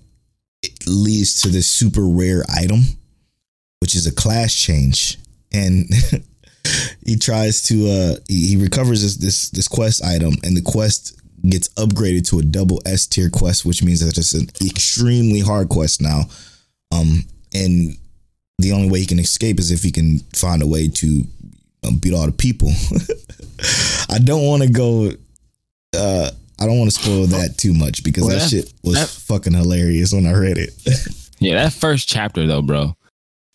Speaker 3: it leads to this super rare item, which is a class change. And he tries to uh he, recovers this, this this quest item and the quest gets upgraded to a double S tier quest, which means that it's an extremely hard quest now. Um and the only way he can escape is if he can find a way to beat all the people. I don't want to go uh I don't want to spoil that too much because
Speaker 4: Well,
Speaker 3: that
Speaker 4: that-
Speaker 3: shit was
Speaker 4: that-
Speaker 3: fucking hilarious when I read it.
Speaker 4: Yeah, that first chapter though, bro.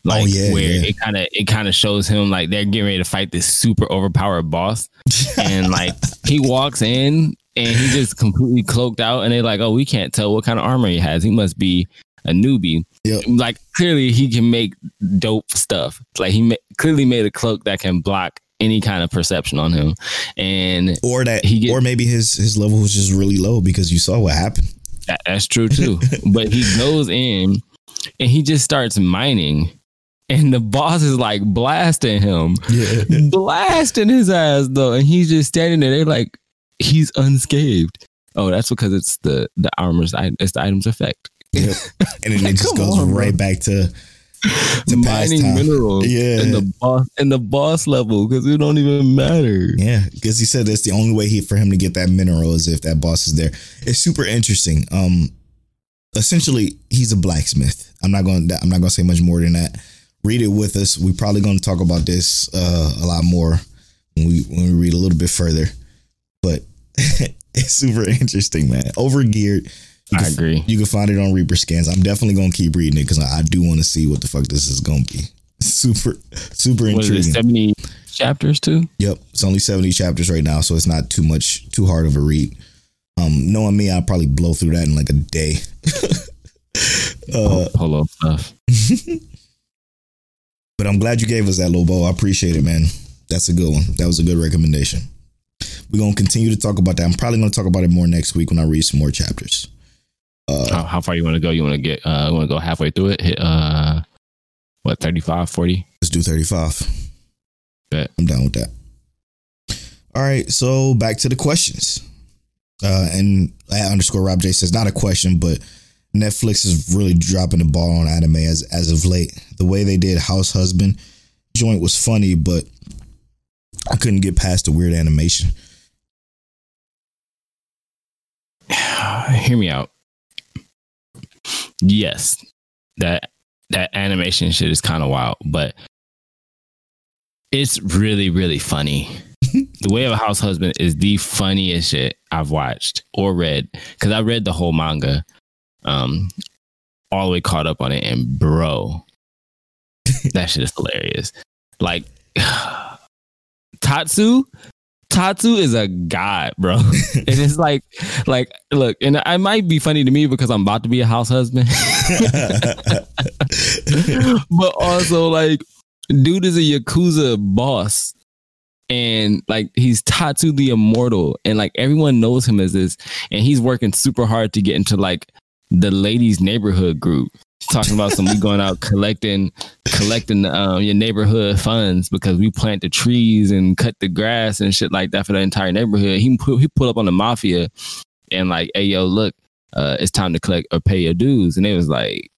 Speaker 4: Like
Speaker 3: Oh, yeah,
Speaker 4: where
Speaker 3: yeah.
Speaker 4: it kind of it kind of shows him like they're getting ready to fight this super overpowered boss, and like he walks in and he just completely cloaked out, and they're like, "Oh, we can't tell what kind of armor he has. He must be a newbie."
Speaker 3: Yep.
Speaker 4: Like clearly he can make dope stuff. Like he ma- clearly made a cloak that can block any kind of perception on him, and
Speaker 3: or that
Speaker 4: He get-
Speaker 3: or maybe his his level was just really low because you saw what happened.
Speaker 4: That, that's true too. but he goes in and he just starts mining, and the boss is like blasting him,
Speaker 3: Yeah.
Speaker 4: blasting his ass though, and he's just standing there. They're like, he's unscathed. Oh, that's because it's the the armor's it's the item's effect.
Speaker 3: Yep. And then
Speaker 4: Like,
Speaker 3: it just goes
Speaker 4: on, bro.
Speaker 3: right back to to
Speaker 4: Mining minerals
Speaker 3: Yeah.
Speaker 4: in the boss in the boss level because it don't even matter.
Speaker 3: Yeah, because he said that's the only way he for him to get that mineral is if that boss is there. It's super interesting. Um, essentially, he's a blacksmith. I'm not going. I'm not going to say much more than that. Read it with us. We're probably going to talk about this uh, a lot more when we when we read a little bit further. But it's super interesting, man. Overgeared. You
Speaker 4: I agree.
Speaker 3: You can find it on Reaper Scans. I'm definitely going to keep reading it because I, I do want to see what the fuck this is going to be. Super, super
Speaker 4: What is it? Seventy chapters too.
Speaker 3: Yep, it's only seventy chapters right now, so it's not too much, too hard of a read. Um, knowing me, I'll probably blow through that in like a day. uh,
Speaker 4: Polo stuff.
Speaker 3: but I'm glad you gave us that, Lobo. I appreciate it, man. That's a good one. That was a good recommendation. We're gonna continue to talk about that. I'm probably gonna talk about it more next week when I read some more chapters. Uh,
Speaker 4: How, how far you want to go? You want to get? Uh, want to go halfway through it? Hit uh, what 35, 40?
Speaker 3: let's do 35.
Speaker 4: Bet.
Speaker 3: I'm down with that. All right, so back to the questions. Uh, and at underscore Rob J says not a question, but Netflix is really dropping the ball on anime as as of late. The way they did House Husband joint was funny, but I couldn't get past the weird animation.
Speaker 4: Hear me out. Yes, that that animation shit is kind of wild, but it's really really funny. the Way of a House Husband is the funniest shit I've watched or read because I read the whole manga, um, all the way caught up on it, and bro, that shit is hilarious. Like Tatsu, Tatsu is a god, bro. and it's like, like, look, and it might be funny to me because I'm about to be a house husband, but also like, dude is a yakuza boss, and like he's Tatsu the Immortal, and like everyone knows him as this, and he's working super hard to get into like the ladies' neighborhood group. Talking about some we going out collecting collecting um, your neighborhood funds because we plant the trees and cut the grass and shit like that for the entire neighborhood. He put he pulled up on the mafia and like, hey yo, look, uh, it's time to collect or pay your dues. And they was like,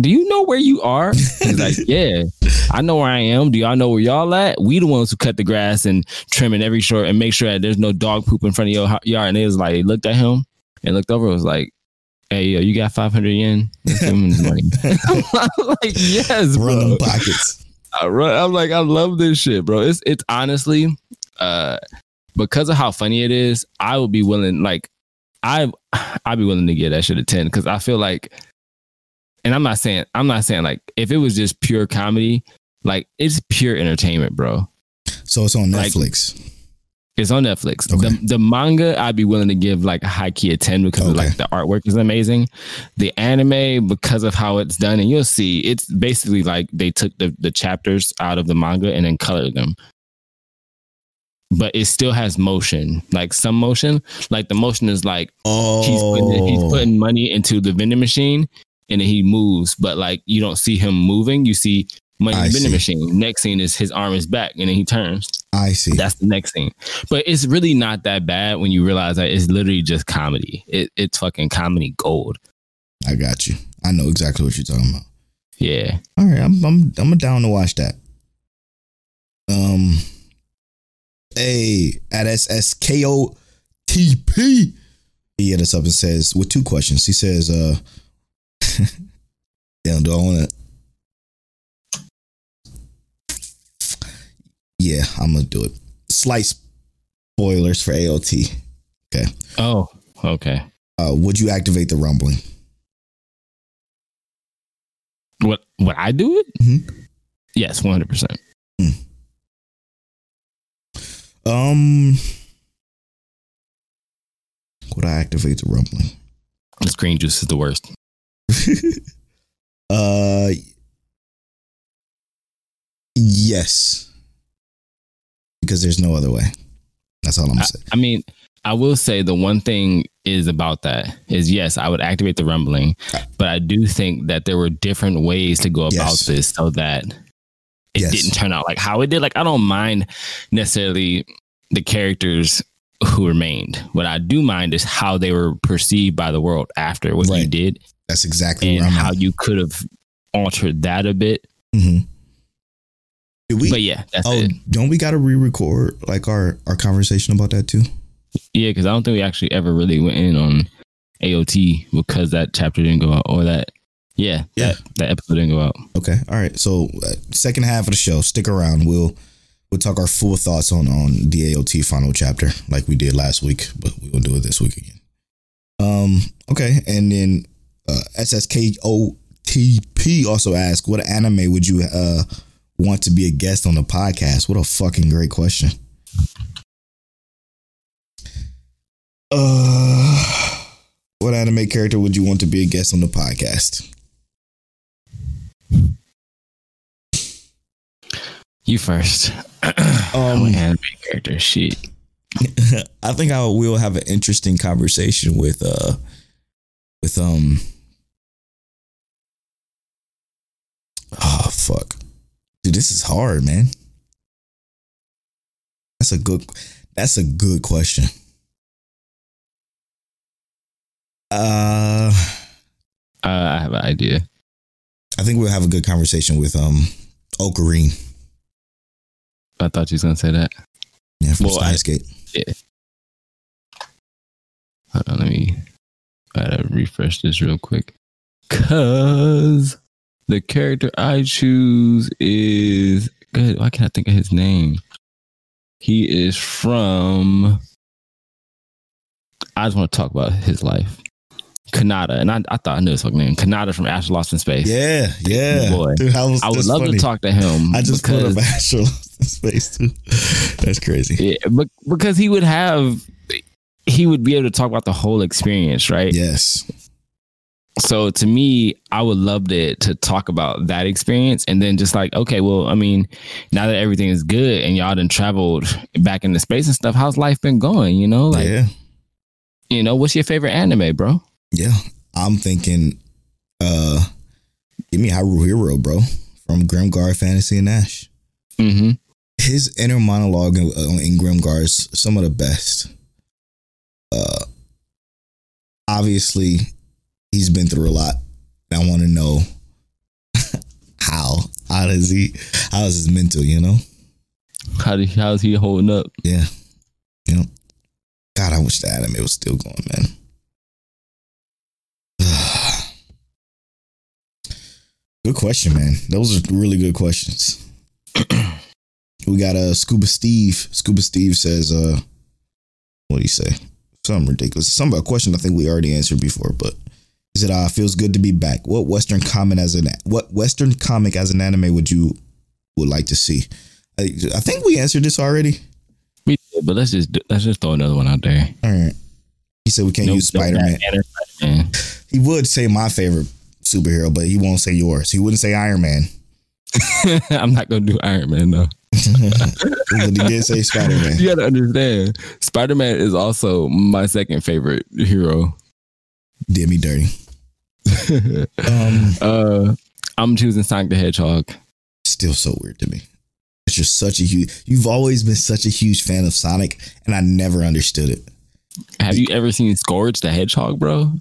Speaker 4: Do you know where you are? He's like, Yeah, I know where I am. Do y'all know where y'all at? We the ones who cut the grass and trimming every short and make sure that there's no dog poop in front of your yard. And they was like, looked at him and looked over. and was like, Hey, yo, you got 500 yen? Let's give him his money. I'm like, yes, bro.
Speaker 3: Them pockets.
Speaker 4: I run, I'm like, I love this shit, bro. It's it's honestly, uh, because of how funny it is, I would be willing, like, I I'd be willing to give that shit a ten because I feel like, and I'm not saying I'm not saying like if it was just pure comedy, like it's pure entertainment, bro.
Speaker 3: So it's on
Speaker 4: Like-
Speaker 3: Netflix.
Speaker 4: It's on Netflix.
Speaker 3: Okay.
Speaker 4: The the manga I'd be willing to give like a high key a ten because of like the artwork is amazing. The anime because of how it's done, and you'll see it's basically like they took the the chapters out of the manga and then colored them. But it still has motion, like some motion. Like the motion is like
Speaker 3: Oh,
Speaker 4: he's putting, he's oh. putting money into the vending machine and then he moves, but like you don't see him moving. You see money in the vending machine. Next scene is his arm is back and then he turns.
Speaker 3: I see.
Speaker 4: That's the next thing. But it's really not that bad when you realize that it's literally just comedy. It, it's fucking comedy gold.
Speaker 3: I got you. I know exactly what you're talking about.
Speaker 4: Yeah.
Speaker 3: All right, I'm I'm I'm down to watch that. Um, hey, at SSKOTP, he hit us up and says with two questions. He says, uh, damn, do I want to? Yeah, I'm gonna do it. Slight spoilers for AOT. Okay.
Speaker 4: Oh, okay.
Speaker 3: Uh, would you activate the rumbling?
Speaker 4: What would I do it?
Speaker 3: Mhm.
Speaker 4: Yes, one hundred percent.
Speaker 3: Um, would I activate the rumbling?
Speaker 4: This screen juice is the worst.
Speaker 3: uh, yes, because there's no other way. That's all I'm
Speaker 4: I,
Speaker 3: saying.
Speaker 4: I mean, I will say the one thing is about that is yes, I would activate the rumbling, but I do think that there were different ways to go about
Speaker 3: Yes.
Speaker 4: this so that it
Speaker 3: Yes.
Speaker 4: didn't turn out like how it did. Like I don't mind necessarily the characters who remained. What I do mind is how they were perceived by the world after what you did
Speaker 3: That's exactly
Speaker 4: and how
Speaker 3: at.
Speaker 4: you could have altered that a bit.
Speaker 3: Mhm. Did we?
Speaker 4: but yeah, that's
Speaker 3: oh,
Speaker 4: it.
Speaker 3: don't we got to re-record like our our conversation about that too?
Speaker 4: Yeah, because I don't think we actually ever really went in on AOT because that chapter didn't go out or that. Yeah,
Speaker 3: Yeah.
Speaker 4: That, that episode didn't go out.
Speaker 3: Okay. All right. So uh, second half of the show, stick around. We'll we'll talk our full thoughts on on the AOT final chapter like we did last week, but we will do it this week again. Um. Okay. And then uh, SSKOTP also asked, "What anime would you uh want to be a guest on the podcast?" What a fucking great question. Uh, what anime character would you want to be a guest on the podcast?
Speaker 4: You first.
Speaker 3: Um,
Speaker 4: anime character? Shit.
Speaker 3: I think I will have an interesting conversation with uh with um oh fuck dude this is hard man that's a good that's a good question uh
Speaker 4: Uh, I have an idea.
Speaker 3: I think we'll have a good conversation with um Okarin
Speaker 4: I thought you was gonna say that.
Speaker 3: yeah from
Speaker 4: Well,
Speaker 3: Steins Gate
Speaker 4: Hold on, let me I gotta refresh this real quick. Cause the character I choose is good. Why can't I think of his name? He is from. I just want to talk about his life. Kanata, and I, I thought I knew his fucking name. Kanata from Astra Lost in Space.
Speaker 3: yeah yeah
Speaker 4: Boy.
Speaker 3: dude I, was,
Speaker 4: I would love
Speaker 3: funny.
Speaker 4: to talk to him.
Speaker 3: I just
Speaker 4: because,
Speaker 3: put up Astra Lost in Space too that's crazy
Speaker 4: yeah, but because he would have, he would be able to talk about the whole experience, right?
Speaker 3: yes
Speaker 4: So to me, I would love to to talk about that experience and then just like, okay, well, I mean, now that everything is good and y'all done traveled back into space and stuff, how's life been going? You know, like,
Speaker 3: yeah
Speaker 4: you know, what's your favorite anime, bro?
Speaker 3: Yeah, I'm thinking, uh, give me Haruhiro, bro, from Grimgar Fantasy and Ash.
Speaker 4: Mm-hmm.
Speaker 3: His inner monologue in, uh, in Grimgar is some of the best. Uh, obviously, he's been through a lot. I want to know how. How does he? How is his mental? You know?
Speaker 4: How do, how's he holding up?
Speaker 3: Yeah. You know? God, I wish the anime was still going, man. good question, man. Those are really good questions. we got uh Scuba Steve. Scuba Steve says, uh, what do you say? Something ridiculous. Some a question I think we already answered before, but said, uh, feels good to be back. What Western comic as an what Western comic as an anime would you would like to see? I, I think we answered this already.
Speaker 4: We did. but let's just let's just throw another one out there.
Speaker 3: All right. He said we can't
Speaker 4: No-
Speaker 3: use Spider Man.
Speaker 4: Spider-Man.
Speaker 3: He would say my favorite superhero, but he won't say yours. He wouldn't say Iron Man.
Speaker 4: I'm not gonna do Iron Man though.
Speaker 3: but he did say Spider Man.
Speaker 4: You gotta understand, Spider Man is also my second favorite hero.
Speaker 3: Did me dirty. Um,
Speaker 4: uh, I'm choosing Sonic the Hedgehog.
Speaker 3: still so weird to me. It's just such a huge. You've always been such a huge fan of Sonic, and I never understood it.
Speaker 4: Have you ever seen Scourge the Hedgehog, bro?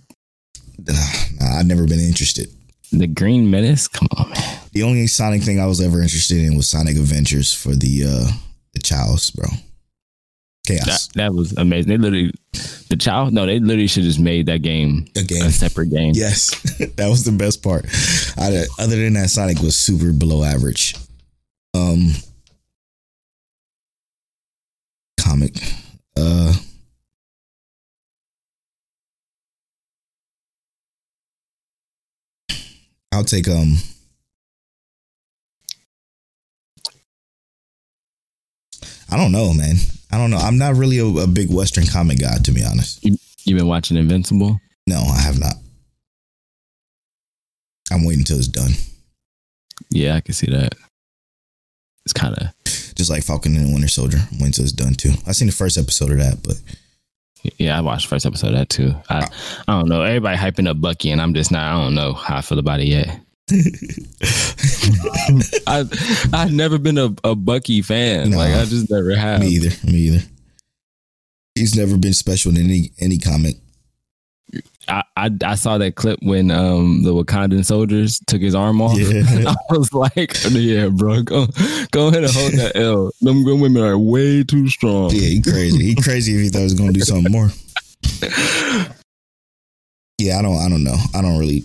Speaker 3: Nah, I've never been interested.
Speaker 4: The Green Menace? Come on, man.
Speaker 3: The only Sonic thing I was ever interested in was Sonic Adventures for the uh the Childs, bro.
Speaker 4: That, that was amazing. They literally, the child, no, they literally should just made that game
Speaker 3: A game.
Speaker 4: a separate game.
Speaker 3: Yes, that was the best part. I, other than that, Sonic was super below average. Um, comic. Uh, I'll take um. I don't know, man. I don't know. I'm not really a, a big Western comic guy, to be honest.
Speaker 4: You been watching Invincible?
Speaker 3: No, I have not. I'm waiting until it's done.
Speaker 4: Yeah, I can see that. It's kind of
Speaker 3: Just like Falcon and the Winter Soldier. I'm waiting until it's done too. I seen the first episode of that, but
Speaker 4: yeah. I watched the first episode of that too. I I don't know. Everybody hyping up Bucky, and I'm just not. I don't know how I feel about it yet. I I've never been a, a Bucky fan.
Speaker 3: No.
Speaker 4: Like I just never have.
Speaker 3: me either. Me either. He's never been special in any any comic.
Speaker 4: I, I I saw that clip when um the Wakandan soldiers took his arm off.
Speaker 3: Yeah.
Speaker 4: I was like, yeah, bro, go go ahead and hold that L. Them good women are way too strong.
Speaker 3: Yeah, he crazy. He crazy if he thought he was gonna do something more. Yeah, I don't. I don't know. I don't really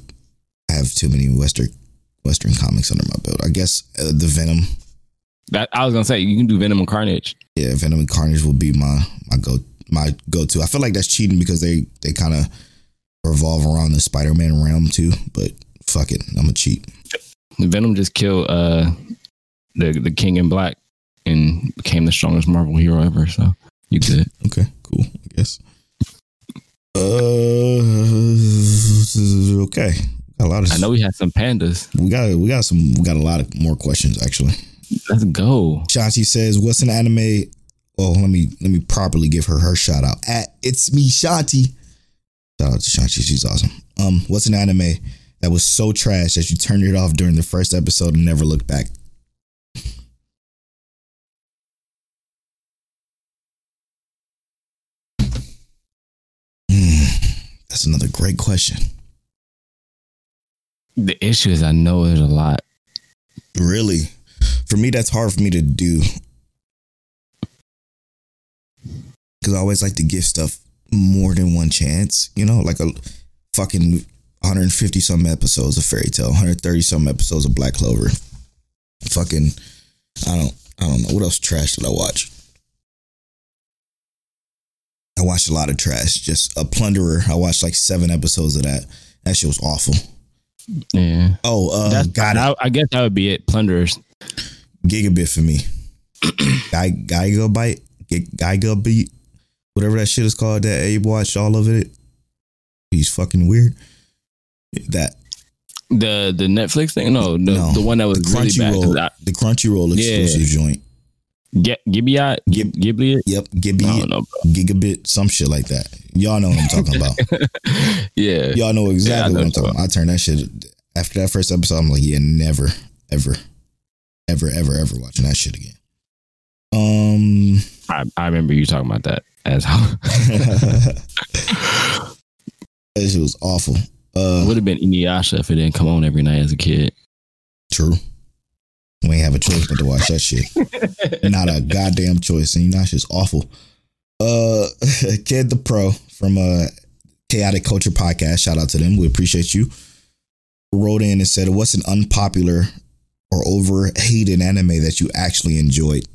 Speaker 3: have too many Western Western comics under my belt. I guess uh, the Venom.
Speaker 4: That I was gonna say you can do Venom and Carnage.
Speaker 3: Yeah, Venom and Carnage will be my my go my go to. I feel like that's cheating because they they kind of revolve around the Spider Man realm too. But fuck it, I'm a cheat.
Speaker 4: Venom just killed uh the the King in Black and became the strongest Marvel hero ever. So you good?
Speaker 3: Okay, cool. I guess. Uh, okay. A lot of.
Speaker 4: I know we had some pandas.
Speaker 3: we got we got some we got a lot of more questions actually.
Speaker 4: Let's go.
Speaker 3: Shanti says, "What's an anime?" Oh, let me let me properly give her her shout out. At it's me, Shanti. Shout out to Shanti, she's awesome. Um, what's an anime that was so trash that you turned it off during the first episode and never looked back? Hmm, that's another great question.
Speaker 4: The issue is I know there's a lot.
Speaker 3: Really, for me, that's hard for me to do because I always like to give stuff more than one chance. You know, like a fucking 150 some episodes of Fairy Tail, 130 some episodes of Black Clover. Fucking, I don't, I don't know what else trash did I watch. I watched a lot of trash. Just a plunderer. I watched like seven episodes of that. That shit was awful.
Speaker 4: Yeah.
Speaker 3: Oh, uh,
Speaker 4: That's
Speaker 3: got it.
Speaker 4: I, I guess that would be it. Plunderers.
Speaker 3: gigabit for me. Guy Gigabite, Gig- Gigabit, whatever that shit is called. That Abe watched all of it. He's fucking weird. That
Speaker 4: The the Netflix thing? No, the,
Speaker 3: no,
Speaker 4: the one that was
Speaker 3: the
Speaker 4: really bad. 'cause
Speaker 3: Crunchyroll,
Speaker 4: I-
Speaker 3: the Crunchyroll
Speaker 4: Yeah.
Speaker 3: exclusive joint.
Speaker 4: Gi- Gibeot? Gib- Ghibli?
Speaker 3: Yep, Gibby,
Speaker 4: know.
Speaker 3: Gigabit, some shit like that. Y'all know what I'm talking about.
Speaker 4: Yeah.
Speaker 3: Y'all know exactly
Speaker 4: know
Speaker 3: what I'm talking about. I turned that shit after that first episode. I'm like, yeah, never, ever, ever, ever, ever watching that shit again. Um.
Speaker 4: I, I remember you talking about that as how
Speaker 3: that shit was awful. Uh,
Speaker 4: would have been Inuyasha if it didn't come on every night as a kid.
Speaker 3: true. We ain't have a choice but to watch that shit. Not a goddamn choice. And you know, that shit's awful. Uh, Kid the Pro from uh Chaotic Culture Podcast. Shout out to them. We appreciate you. Wrote in and said, "What's an unpopular or over hated anime that you actually enjoyed?"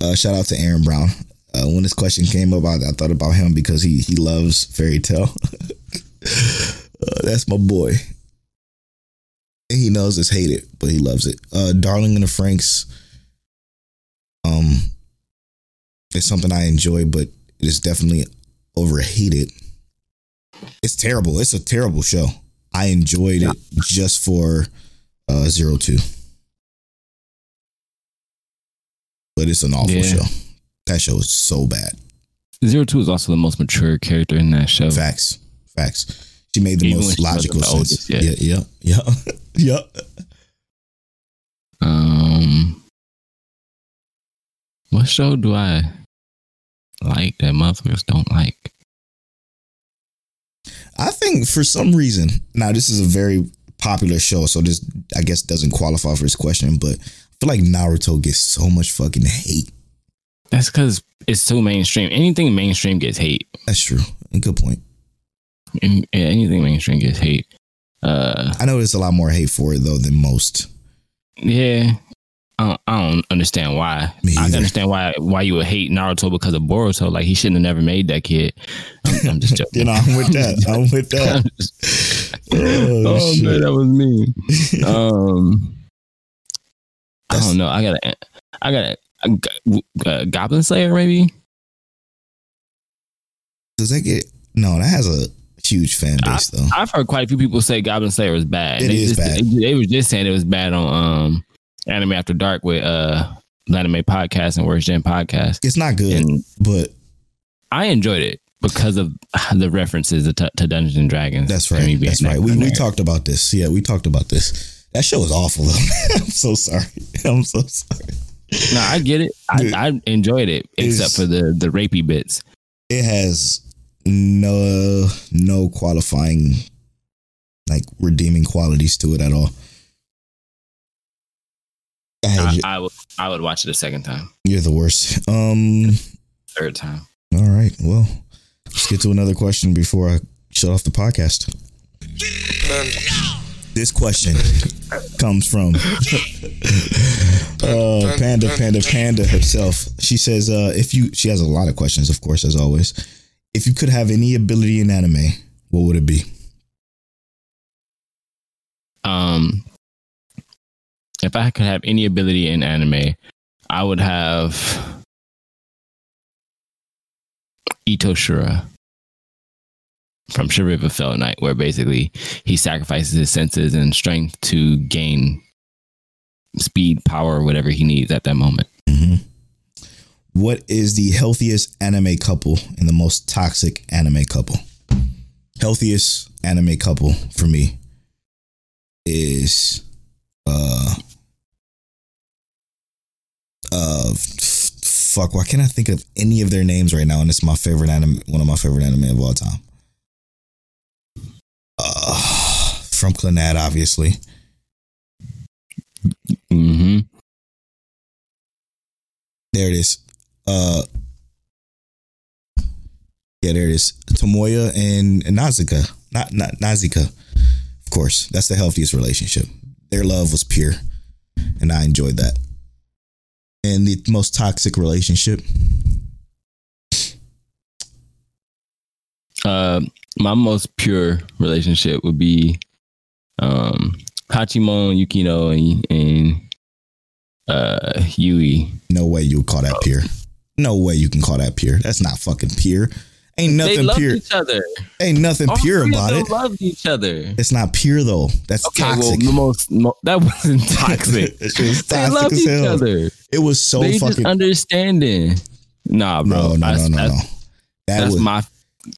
Speaker 3: Uh, shout out to Aaron Brown. Uh, when this question came up, I, I thought about him because he he loves Fairy Tail. uh, that's my boy. And he knows it's hated, but he loves it. Uh, Darling in the Franxx. Um, it's something I enjoy, but it is definitely overhated. It's terrible. It's a terrible show. I enjoyed it just for uh zero two. But it's an awful
Speaker 4: Yeah.
Speaker 3: show. That show is so bad.
Speaker 4: Zero Two is also the most mature character in that show.
Speaker 3: Facts. Facts. She made the
Speaker 4: Even
Speaker 3: most logical
Speaker 4: the
Speaker 3: sense.
Speaker 4: oldest, yeah.
Speaker 3: yeah, yeah, yeah. yeah.
Speaker 4: Um, what show do I like that motherfuckers don't like?
Speaker 3: I think for some reason, now this is a very popular show, so this I guess doesn't qualify for this question, but I feel like Naruto gets so much fucking hate.
Speaker 4: That's because it's so mainstream. Anything mainstream gets hate.
Speaker 3: That's true. Good point.
Speaker 4: Any- yeah, anything mainstream gets hate. Uh,
Speaker 3: I know there's a lot more hate for it though than most.
Speaker 4: yeah. I don't, I don't understand why. I understand why why you would hate Naruto because of Boruto. Like he shouldn't have never made that kid. I'm, I'm just joking.
Speaker 3: You know, I'm with that. I'm with that.
Speaker 4: I'm just-
Speaker 3: Oh,
Speaker 4: oh
Speaker 3: shit.
Speaker 4: man, that was me. Um, I don't know. I gotta. I got a, a go- uh, Goblin Slayer maybe.
Speaker 3: Does that get no? That has a huge fan base though.
Speaker 4: I've heard quite a few people say Goblin Slayer was bad.
Speaker 3: It
Speaker 4: they
Speaker 3: is
Speaker 4: just,
Speaker 3: bad.
Speaker 4: They, they were just saying it was bad on um Anime After Dark with uh Anime Podcast and Worst Gen Podcast,
Speaker 3: It's not good,
Speaker 4: and
Speaker 3: but
Speaker 4: I enjoyed it because of the references to, to Dungeons and Dragons.
Speaker 3: that's right. That's right. We we talked about this. Yeah, we talked about this. That show was awful though. I'm so sorry. I'm so sorry.
Speaker 4: No, I get it. I,
Speaker 3: Dude.
Speaker 4: I enjoyed it, except for the the rapey bits.
Speaker 3: it has no no qualifying like redeeming qualities to it at all. I
Speaker 4: I, would I would watch it a second time,
Speaker 3: you're the worst. Um.
Speaker 4: third time.
Speaker 3: All right. Well, let's get to another question before I shut off the podcast. This question comes from uh, Panda Panda Panda herself. She says, uh, "If you," she has a lot of questions, of course, as always. If you could have any ability in anime, what would it be?
Speaker 4: Um, if I could have any ability in anime, I would have Ittou Shura from Shariva Fell Knight, where basically he sacrifices his senses and strength to gain speed, power, whatever he needs at that moment.
Speaker 3: Mhm. What is the healthiest anime couple and the most toxic anime couple? Healthiest anime couple for me is uh uh f- fuck why can't I think of any of their names right now and it's my favorite anime one of my favorite anime of all time. Uh from Clannad obviously.
Speaker 4: hmm
Speaker 3: There it is. Uh Yeah, there it is. Tomoya and Nazuka. Not not Nazika. Of course. That's the healthiest relationship. Their love was pure. And I enjoyed that. And the most toxic relationship.
Speaker 4: Uh, my most pure relationship would be um, Hachiman, Yukino, and, and uh, Yui.
Speaker 3: No way you would call that pure. No way you can call that pure. That's not fucking pure. Ain't
Speaker 4: they
Speaker 3: nothing
Speaker 4: loved
Speaker 3: pure.
Speaker 4: each other.
Speaker 3: Ain't nothing
Speaker 4: All
Speaker 3: pure
Speaker 4: three of
Speaker 3: about
Speaker 4: them
Speaker 3: it.
Speaker 4: Loved each other.
Speaker 3: It's not pure though. That's
Speaker 4: Okay,
Speaker 3: toxic.
Speaker 4: well, the most mo- that wasn't toxic.
Speaker 3: It was
Speaker 4: they
Speaker 3: toxic
Speaker 4: loved
Speaker 3: as
Speaker 4: each
Speaker 3: hell.
Speaker 4: other.
Speaker 3: It was so
Speaker 4: they
Speaker 3: fucking
Speaker 4: just understanding. Nah, bro.
Speaker 3: no, no, no,
Speaker 4: that's,
Speaker 3: no, no.
Speaker 4: that's,
Speaker 3: That
Speaker 4: that's
Speaker 3: was
Speaker 4: my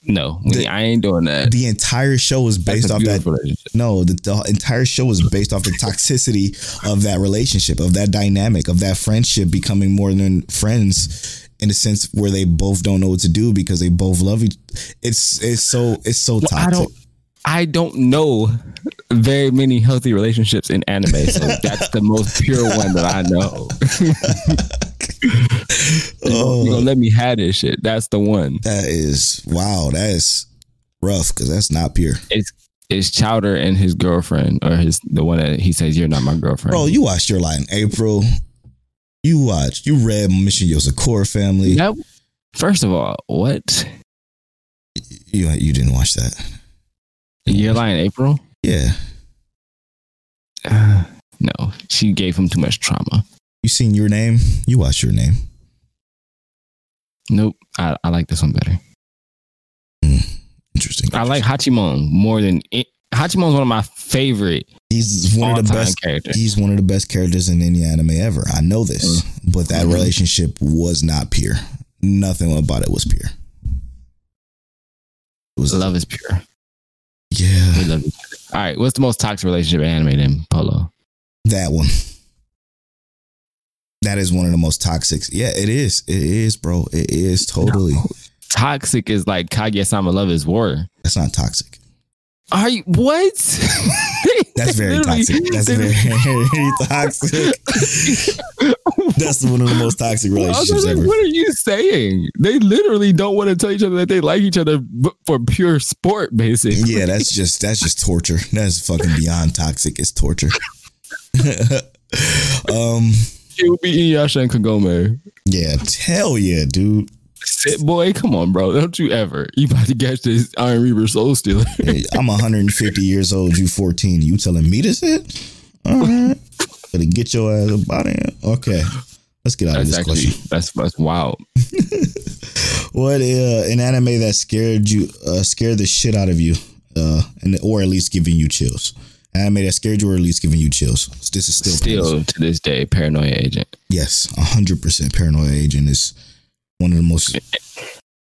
Speaker 4: no.
Speaker 3: The-
Speaker 4: I ain't doing that.
Speaker 3: the entire show was based off that. No, the, the entire show was based off the toxicity of that relationship, of that dynamic, of that friendship becoming more than friends in a sense where they both don't know what to do because they both love each. It's it's so it's so
Speaker 4: Well,
Speaker 3: toxic.
Speaker 4: I don't. I don't know very many healthy relationships in anime, so that's the most pure one that I know.
Speaker 3: Oh.
Speaker 4: You gonna oh. let me have this shit? That's the one.
Speaker 3: That is wow. That is rough because that's not pure,
Speaker 4: It's it's Chowder and his girlfriend, or his the one that he says you're not my girlfriend.
Speaker 3: bro. You watched your line, April. You watched. You read Mission Yozakura Family.
Speaker 4: That, first of all, what?
Speaker 3: You you didn't watch that.
Speaker 4: You're lying, April?
Speaker 3: Yeah.
Speaker 4: Uh, no, she gave him too much trauma.
Speaker 3: You seen your name? You watched your name.
Speaker 4: Nope. I, I like this one better.
Speaker 3: Interesting.
Speaker 4: I like Hachiman more than it. Hachiman's one of my favorite
Speaker 3: He's one of the best.
Speaker 4: characters.
Speaker 3: He's one of the best characters in any anime ever. I know this, but that
Speaker 4: Mhm.
Speaker 3: relationship was not pure. Nothing about it was pure. It was
Speaker 4: Love is pure. We
Speaker 3: Yeah,
Speaker 4: love each other. All right. What's the most toxic relationship in anime then, Polo?
Speaker 3: that one. That is one of the most toxic. Yeah, it is. It is, bro. It is totally.
Speaker 4: Toxic is like Kaguya-sama Love is War.
Speaker 3: That's not toxic.
Speaker 4: Are you what?
Speaker 3: That's very toxic. That's
Speaker 4: they-
Speaker 3: very toxic. That's one of the most toxic relationships
Speaker 4: like,
Speaker 3: ever.
Speaker 4: what are you saying? They literally don't want to tell each other that they like each other for pure sport, basically.
Speaker 3: Yeah, that's just that's just torture. That's fucking beyond toxic. It's torture. um,
Speaker 4: It would be Inuyasha and Kagome.
Speaker 3: yeah, hell yeah, dude.
Speaker 4: Sit boy, come on, bro. Don't you ever. You about to catch this Iron Reaver Soul Stealer.
Speaker 3: Hey, I'm 150 years old. You 14. You telling me to sit? All right. Gotta get your ass about it. Okay. Let's get out of this
Speaker 4: actually
Speaker 3: question.
Speaker 4: that's that's wild.
Speaker 3: What uh, an anime that scared you, uh, scared the shit out of you, uh, and or at least giving you chills. Anime that scared you, or at least giving you chills. This is still,
Speaker 4: Still to this day, Paranoia Agent.
Speaker 3: yes, 100 percent. Paranoia Agent is one of the most.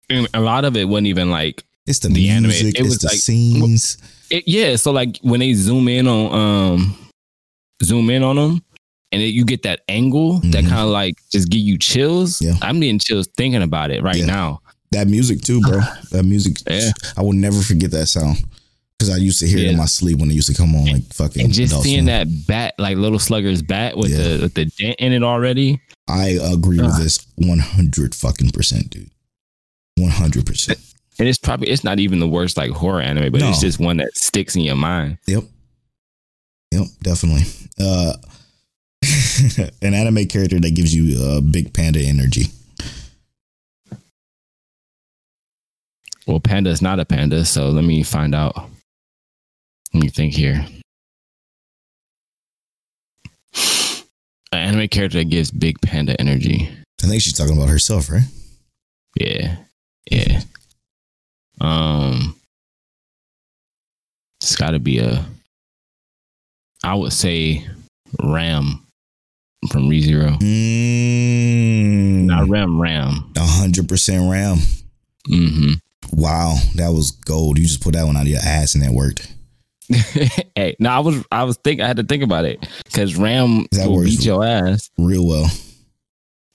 Speaker 4: And a lot of it wasn't even like
Speaker 3: It's the,
Speaker 4: The anime,
Speaker 3: music.
Speaker 4: it
Speaker 3: it's
Speaker 4: was
Speaker 3: the
Speaker 4: like-
Speaker 3: scenes.
Speaker 4: it, yeah. So like when they zoom in on um zoom in on them. And it, you get that angle that
Speaker 3: Mhm.
Speaker 4: kind of like just give you chills.
Speaker 3: Yeah.
Speaker 4: I'm getting chills thinking about it right
Speaker 3: Yeah.
Speaker 4: now.
Speaker 3: That music too, bro. That music.
Speaker 4: Yeah.
Speaker 3: I will never forget that sound because I used to hear it in my sleep when it used to come on like fucking.
Speaker 4: and just seeing that bat, like little slugger's bat with
Speaker 3: Yeah.
Speaker 4: the with the dent in it already.
Speaker 3: I agree with
Speaker 4: Ah.
Speaker 3: this one hundred fucking percent, dude. One hundred percent.
Speaker 4: And it's probably it's not even the worst like horror anime, but
Speaker 3: No.
Speaker 4: it's just one that sticks in your mind.
Speaker 3: Yep. Yep, definitely. Uh, an anime character that gives you uh, big panda energy.
Speaker 4: Well, panda is not a panda, so let me find out. Let me think here. An anime character that gives big panda energy.
Speaker 3: I think she's talking about herself, right?
Speaker 4: Yeah. Yeah. Um it's gotta be a I would say Ram from ReZero.
Speaker 3: Mm,
Speaker 4: Not Ram Ram.
Speaker 3: A hundred percent Ram.
Speaker 4: Mm-hmm.
Speaker 3: Wow, that was gold. You just put that one out of your ass and that worked.
Speaker 4: hey, no, I was I was think I had to think about it because Ram
Speaker 3: That
Speaker 4: will beat your ass,
Speaker 3: Real well.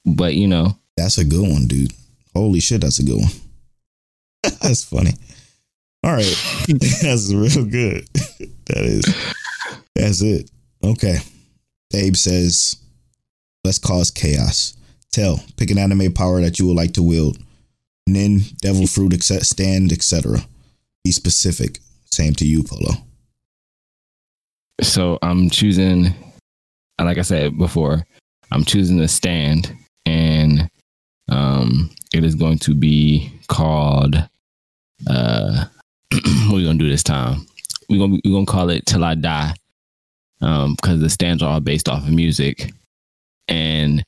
Speaker 4: but you know,
Speaker 3: That's a good one, dude. Holy shit, that's a good one. that's funny. All right. that's real good. that is. That's it. Okay. Abe says, let's cause chaos. Tell, pick an anime power that you would like to wield. Nen, devil fruit, stand, etc. Be specific. Same to you, Polo.
Speaker 4: So I'm choosing. Like I said before, I'm choosing a stand, and um, it is going to be called. Uh, what are we gonna do this time? We're gonna we're gonna call it "Till I Die," um, because the stands are all based off of music, and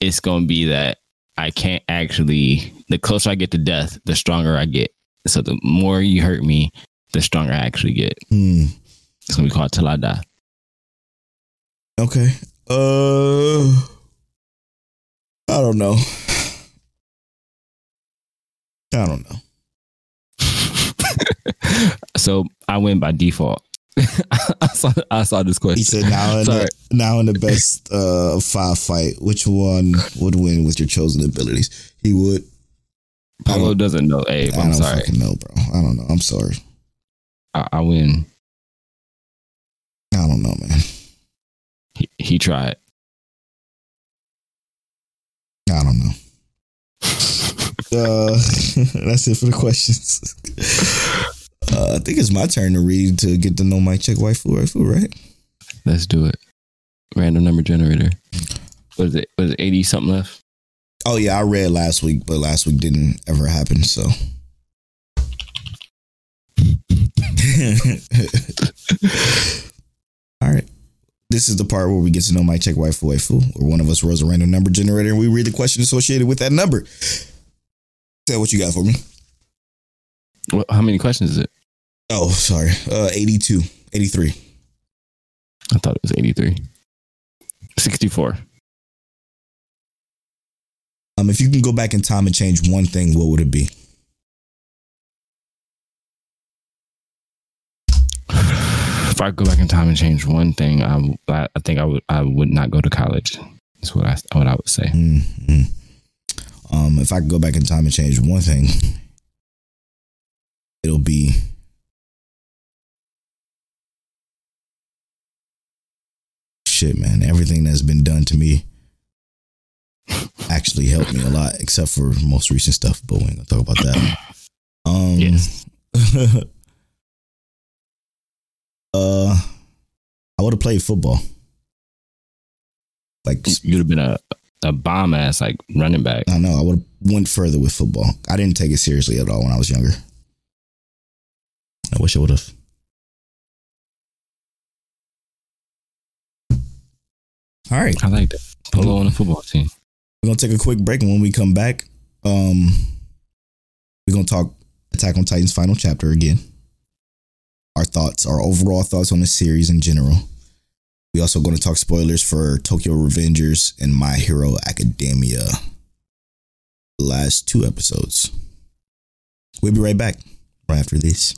Speaker 4: it's gonna be that I can't actually. The closer I get to death, the stronger I get. So the more you hurt me, the stronger I actually get.
Speaker 3: Hmm.
Speaker 4: It's gonna be called "Till I Die."
Speaker 3: Okay. Uh I don't know. I don't know.
Speaker 4: so I win by default. I saw I saw this question.
Speaker 3: He said now in
Speaker 4: Sorry.
Speaker 3: the, now in the best uh five fight, which one would win with your chosen abilities? He would. I
Speaker 4: doesn't know. Abe,
Speaker 3: I
Speaker 4: I'm
Speaker 3: don't
Speaker 4: sorry.
Speaker 3: fucking know, bro. I don't know. I'm sorry.
Speaker 4: I, I win.
Speaker 3: I don't know, man.
Speaker 4: He, he tried.
Speaker 3: I don't know. Uh, that's it for the questions. Uh, I think it's my turn to read to get to know my check waifu waifu, right?
Speaker 4: Let's do it. Random number generator. Was it? Was it eighty something left?
Speaker 3: Oh yeah, I read last week, but last week didn't ever happen. So. All right.
Speaker 1: This is the part where we get to know Mike Check Waifu Waifu, where one of us rolls a random number generator and we read the question associated with that number. Tell what you got for me.
Speaker 4: What, how many questions is it?
Speaker 1: Oh, sorry. Uh 82, 83.
Speaker 4: I thought it was 83. 64.
Speaker 1: Um, if you can go back in time and change one thing, what would it be?
Speaker 4: If I go back in time and change one thing, I, I think I would I would not go to college. That's what I what I would say.
Speaker 1: Mm-hmm. Um, if I could go back in time and change one thing, it'll be shit, man. Everything that's been done to me actually helped me a lot, except for most recent stuff. But we ain't gonna talk about that. Um,
Speaker 4: Yes.
Speaker 1: uh, I would have played football. Like
Speaker 4: You'd have been a a bomb ass like running back.
Speaker 1: I know I would have went further with football. I didn't take it seriously at all when I was younger. I wish I would have. All right,
Speaker 4: I like that. Polo on the football team.
Speaker 1: we're gonna take a quick break, and when we come back, um, we're gonna talk Attack on Titan's final chapter again. Our thoughts, our overall thoughts on the series in general. We also going to talk spoilers for Tokyo Revengers and My Hero Academia. The last two episodes. We'll be right back right after this.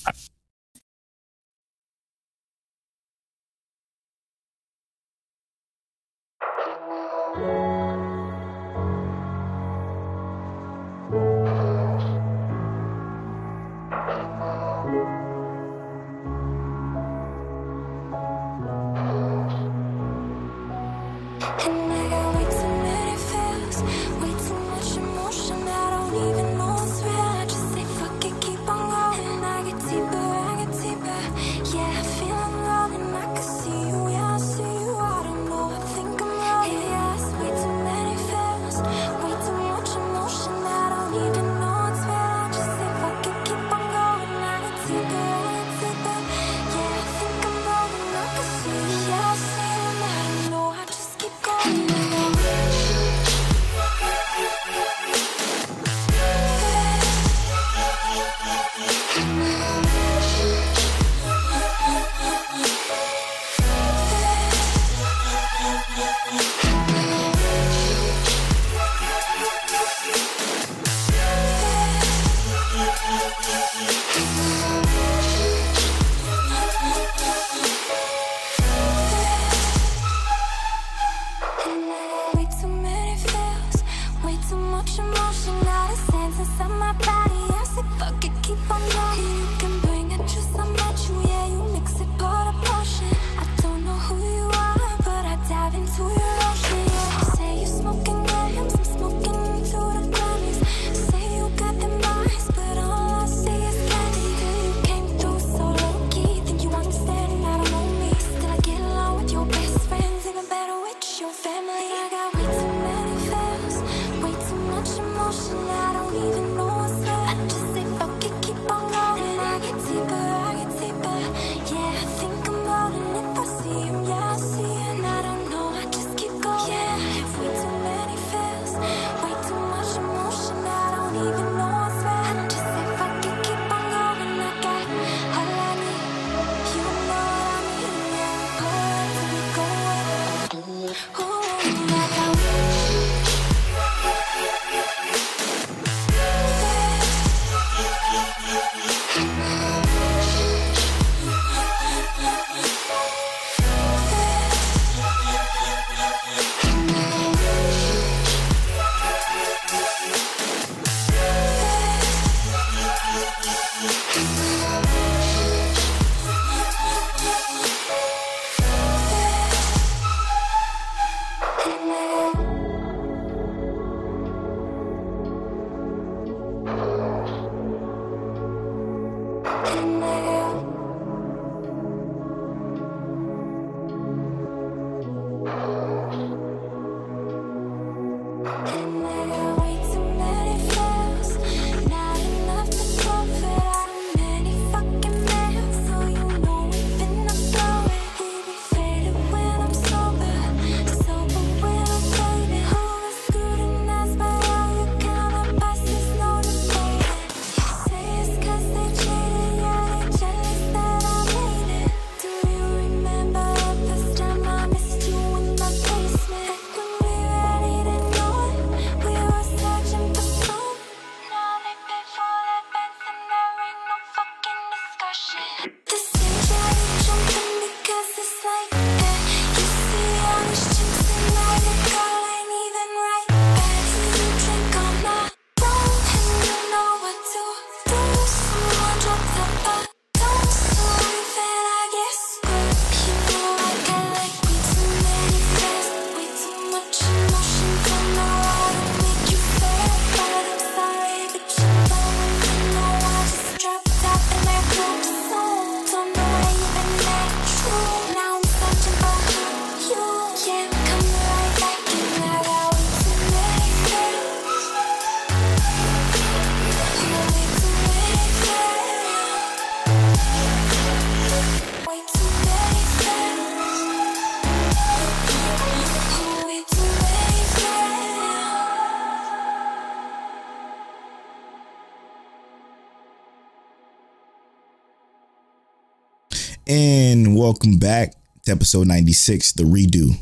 Speaker 3: Welcome back to episode 96, the redo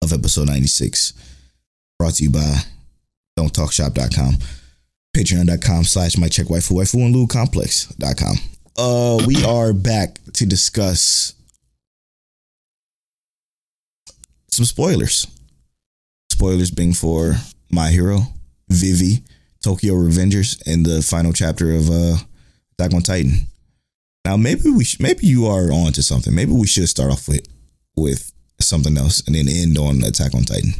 Speaker 3: of episode 96. Brought to you by don'ttalkshop.com, patreon.com slash my check waifu waifu and complex.com. Uh, we are back to discuss some spoilers. Spoilers being for My Hero, Vivy, Tokyo Revengers, and the final chapter of uh Attack on Titan. Now maybe we sh- maybe you are on to something. Maybe we should start off with with something else and then end on Attack on Titan.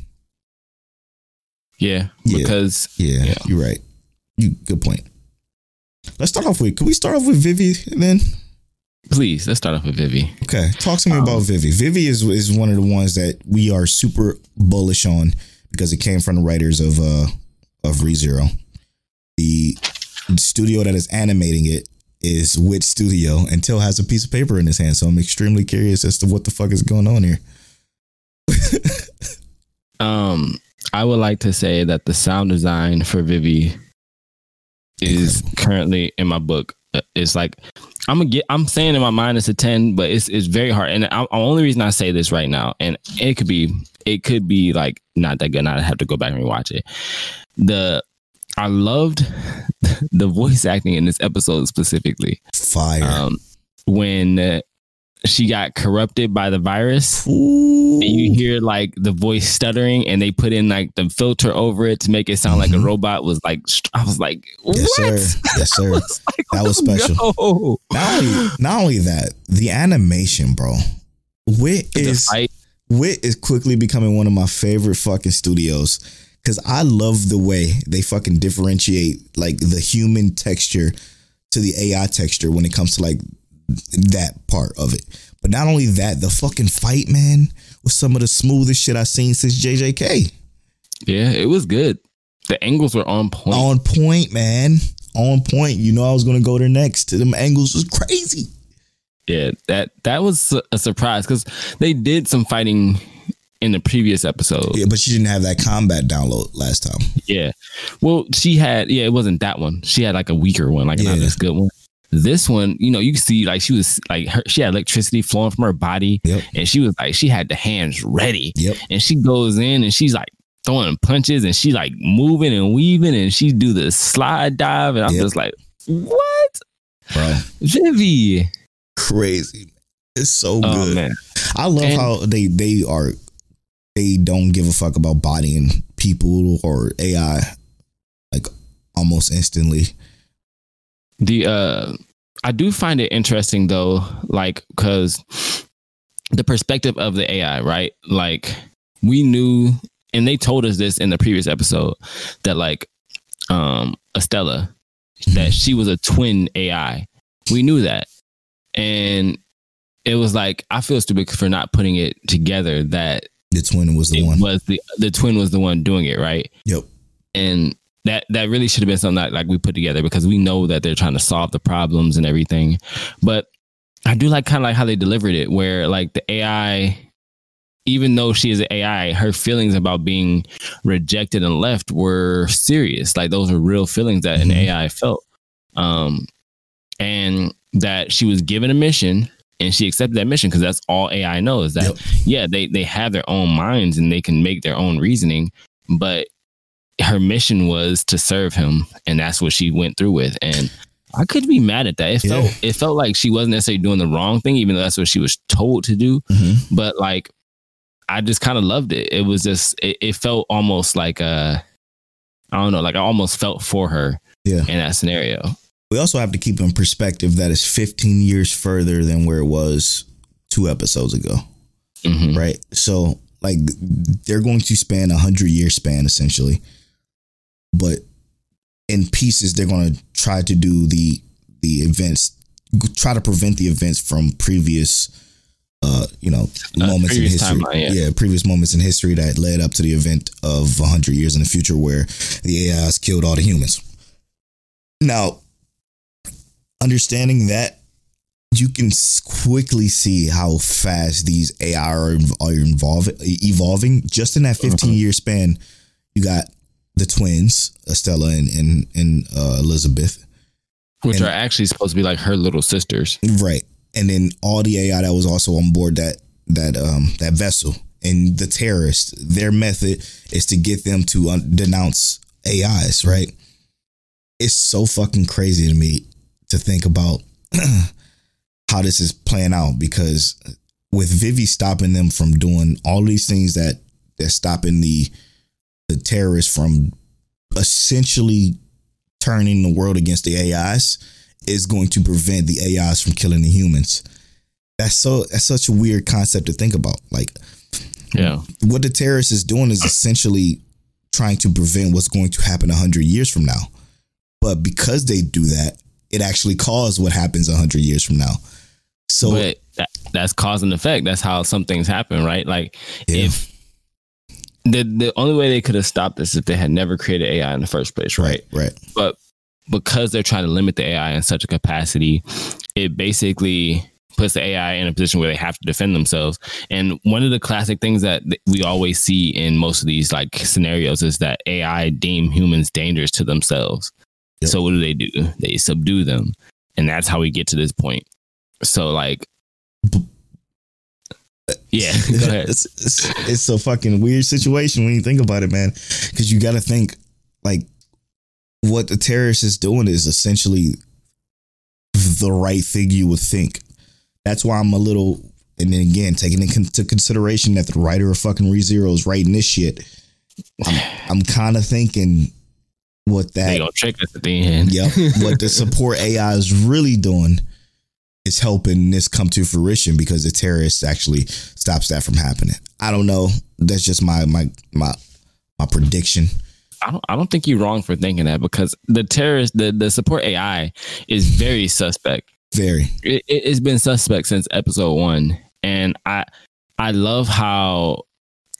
Speaker 4: Yeah,
Speaker 3: Yeah.
Speaker 4: because
Speaker 3: Yeah,
Speaker 4: Yeah.
Speaker 3: you're right. You good point. Let's start off with. Can we start off with Vivy then?
Speaker 4: please let's start off with Vivy.
Speaker 3: Okay, talk to me about
Speaker 4: Um,
Speaker 3: Vivy. Vivy is is one of the ones that we are super bullish on because it came from the writers of uh of ReZero. The studio that is animating it is Wit Studio, and Till has a piece of paper in his hand. So I'm extremely curious as to what the fuck is going on here.
Speaker 4: Um, I would like to say that the sound design for Vivy is currently in my book. Uh, It's like I'm gonna get. I'm saying in my mind it's a ten, but it's it's very hard. And I, the only reason I say this right now, and it could be it could be like not that good. I have to go back and rewatch it. The I loved the voice acting in this episode specifically.
Speaker 3: Fire.
Speaker 4: Um, when uh, she got corrupted by the virus
Speaker 3: Ooh.
Speaker 4: and you hear like the voice stuttering and they put in like the filter over it to make it sound like a
Speaker 3: Mhm.
Speaker 4: robot was like I was like what
Speaker 3: Yes, sir. Yes, sir.
Speaker 4: was like,
Speaker 3: That was special.
Speaker 4: go.
Speaker 3: Not only not only that, the animation, bro. Wit is Wit is quickly becoming one of my favorite fucking studios because I love the way they fucking differentiate like the human texture to the AI texture when it comes to like that part of it. But not only that, the fucking fight, man, was some of the smoothest shit I've seen since JJK.
Speaker 4: yeah it was good the angles were on point
Speaker 3: On point, man. On point. You know I was gonna go there next. Them angles was crazy.
Speaker 4: yeah that that was a surprise because they did some fighting in the previous episode
Speaker 3: Yeah, but she didn't have that combat download last time.
Speaker 4: Yeah. Well, she had yeah, it wasn't that one. She had like a weaker one, like not
Speaker 3: Yeah.
Speaker 4: this good one. This one, you know, you can see like she was like her, she had electricity flowing from her body,
Speaker 3: Yep.
Speaker 4: and she was like she had the hands ready,
Speaker 3: Yep.
Speaker 4: and she goes in and she's like throwing punches and she like moving and weaving and she do the slide dive and I'm
Speaker 3: Yep.
Speaker 4: just like, what,
Speaker 3: Bro.
Speaker 4: Vivy?
Speaker 3: Crazy. It's so oh, good.
Speaker 4: Oh man,
Speaker 3: I love
Speaker 4: And-
Speaker 3: how they they are they don't give a fuck about bodying people or AI like almost instantly.
Speaker 4: the uh i do find it interesting though like because the perspective of the ai right? Like we knew and they told us this in the previous episode that like um estella that she was a twin ai we knew that. And it was like i feel stupid for not putting it together that
Speaker 3: The twin was the
Speaker 4: it
Speaker 3: one.
Speaker 4: was the the twin was the one doing it right
Speaker 3: Yep.
Speaker 4: and that that really should have been something that like we put together because we know that they're trying to solve the problems and everything but i do like kind of like how they delivered it where like the ai even though she is an ai her feelings about being rejected and left were serious like those were real feelings that an
Speaker 3: Mhm.
Speaker 4: ai felt um and that she was given a mission and she accepted that mission because that's all ai knows that
Speaker 3: Yep.
Speaker 4: yeah they they have their own minds and they can make their own reasoning but her mission was to serve him and that's what she went through with and I could be mad at that. It felt it felt like she wasn't necessarily doing the wrong thing, even though that's what she was told to do.
Speaker 3: Mhm.
Speaker 4: But like, I just kind of loved it. It was just it, it felt almost like a I don't know, like I almost felt for her
Speaker 3: Yeah.
Speaker 4: in that scenario.
Speaker 3: We also have to keep in perspective that it's 15 years further than where it was two episodes ago,
Speaker 4: hmm
Speaker 3: right? So, like, they're going to span a hundred year span essentially, but in pieces, they're going to try to do the the events, try to prevent the events from previous, uh, you know,
Speaker 4: Uh,
Speaker 3: moments in history.
Speaker 4: timeline, yeah.
Speaker 3: previous moments in history that led up to the event of a hundred years in the future where the AIs killed all the humans. Now, understanding that, you can quickly see how fast these AI are, are evolving, evolving. Just in that 15 year span, you got the twins, Estella and and, and uh, Elizabeth,
Speaker 4: Which
Speaker 3: And-
Speaker 4: are actually supposed to be like her little sisters.
Speaker 3: right? And then all the AI that was also on board that that um that vessel and the terrorists. Their method is to get them to un- denounce AIs, right? It's so fucking crazy to me to think about how this is playing out because with Vivy stopping them from doing all these things that they're stopping the the terrorists from essentially turning the world against the AIs is going to prevent the AIs from killing the humans. That's so that's such a weird concept to think about. Like
Speaker 4: Yeah.
Speaker 3: what the terrorist is doing is essentially trying to prevent what's going to happen 100 years from now. But because they do that, it actually caused what happens 100 years from now. So
Speaker 4: but that, that's cause and effect. That's how some things happen, right? Like
Speaker 3: Yeah.
Speaker 4: if the the only way they could have stopped this is if they had never created AI in the first place, right?
Speaker 3: right, right.
Speaker 4: But because they're trying to limit the AI in such a capacity, it basically puts the AI in a position where they have to defend themselves. And one of the classic things that we always see in most of these like scenarios is that AI deem humans dangerous to themselves.
Speaker 3: Yep.
Speaker 4: So what do they do? They subdue them. And that's how we get to this point. So like Yeah, go ahead.
Speaker 3: it's, it's it's a fucking weird situation when you think about it, man. Because you got to think like what the terrorist is doing is essentially the right thing you would think. That's why I'm a little, and then again, taking into consideration that the writer of fucking ReZero is writing this shit. I'm, I'm kind of thinking what that
Speaker 4: They gonna trick us at the end.
Speaker 3: Yep. what the support AI is really doing is helping this come to fruition because the terrorist actually stops that from happening. I don't know. That's just my my my my prediction.
Speaker 4: I don't I don't think you're wrong for thinking that because the terrorist the, the support AI is very suspect.
Speaker 3: Very.
Speaker 4: It, it, it's been suspect since episode one, and I I love how.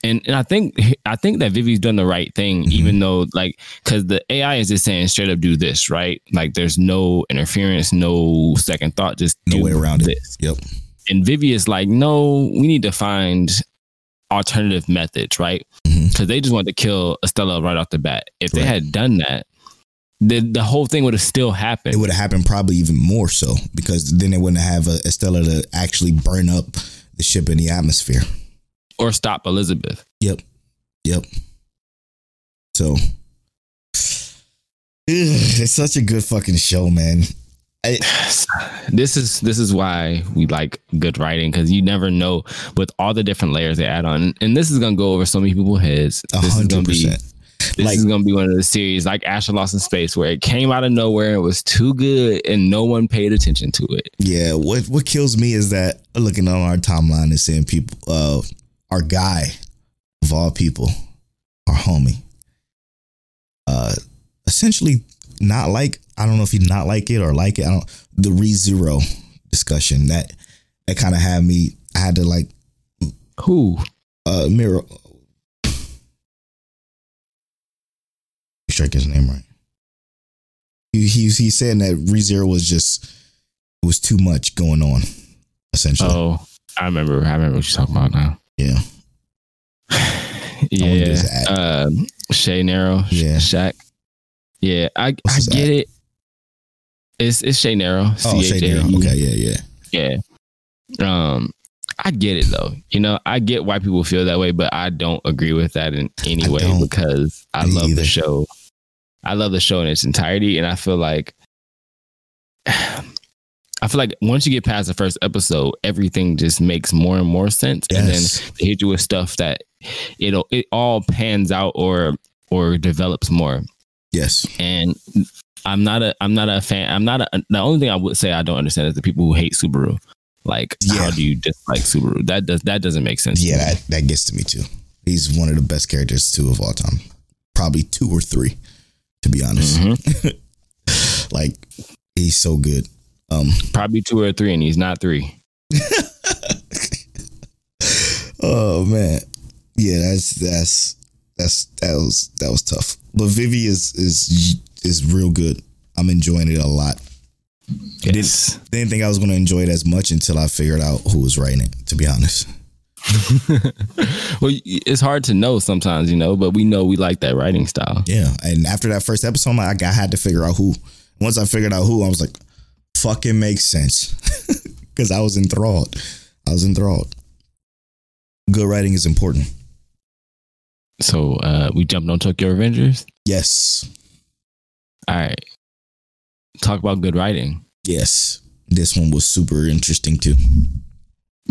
Speaker 4: And, and I think I think that Vivy's done the right thing,
Speaker 3: Mhm.
Speaker 4: even though like because the AI is just saying straight up do this, right? Like there's no interference, no second thought, just
Speaker 3: No
Speaker 4: do
Speaker 3: way around it. Yep.
Speaker 4: And Vivy is like, no, we need to find alternative methods, right? Because they just wanted to kill Estella right off the bat. If they had done that, the the whole thing would have still happened.
Speaker 3: It would have happened probably even more so because then they wouldn't have a Estella to actually burn up the ship in the atmosphere.
Speaker 4: Or stop Elizabeth.
Speaker 3: Yep. Yep. So it's such a good fucking show, man.
Speaker 4: this is this is why we like good writing because you never know with all the different layers they add on, and this is gonna go over so many people's heads.
Speaker 3: A
Speaker 4: This is gonna
Speaker 3: hundred
Speaker 4: be this
Speaker 3: Like-
Speaker 4: is gonna be one of the series like Astra Lost in Space where it came out of nowhere, it was too good, and no one paid attention to it.
Speaker 3: Yeah, what what kills me is that looking on our timeline and seeing people, uh, our guy of all people, our homie, uh, essentially not like I don't know if he not like it or like it. I don't the ReZero discussion that that kind of had me. I had to like
Speaker 4: Who?
Speaker 3: uh mirror. I his name right. He he he's saying that ReZero was just it was too much going on, essentially.
Speaker 4: Oh, I remember. I remember what you're talking about now.
Speaker 3: Yeah.
Speaker 4: yeah, um, Shay Narrow.
Speaker 3: Yeah.
Speaker 4: Shaq. Yeah, I I get it. It's it's Shay Narrow.
Speaker 3: Oh, Shay. Nero. Okay, yeah, yeah.
Speaker 4: Yeah. Um, I get it though. You know, I get why people feel that way, but I don't agree with that in any
Speaker 3: I
Speaker 4: way because I love
Speaker 3: either.
Speaker 4: the show. I love the show in its entirety, and I feel like I feel like once you get past the first episode, everything just makes more and more sense, and then they hit you with stuff that it'll it all pans out or or develops more.
Speaker 3: Yes.
Speaker 4: And I'm not a I'm not a fan. I'm not a. The only thing I would say I don't understand is the people who hate Subaru. Like, how do you dislike Subaru? That does that doesn't make sense.
Speaker 3: Yeah, that, that gets to me too. He's one of the best characters too of all time. Probably two or three, to be honest.
Speaker 4: Mhm.
Speaker 3: Like he's so good. Um
Speaker 4: probably two or three, and he's not three.
Speaker 3: oh man. Yeah, that's that's that's that was that was tough. But Vivy is is is real good. I'm enjoying it a lot.
Speaker 4: Yes.
Speaker 3: Didn't think I was gonna enjoy it as much until I figured out who was writing it, to be honest.
Speaker 4: well, it's hard to know sometimes, you know, but we know we like that writing style.
Speaker 3: Yeah. And after that first episode, I'm like, I had to figure out who. Once I figured out who, I was like, fucking makes sense. Because I was enthralled. I was enthralled. Good writing is important.
Speaker 4: So uh we jumped on Tokyo Revengers.
Speaker 3: Yes.
Speaker 4: All right. Talk about good writing.
Speaker 3: Yes. This one was super interesting too.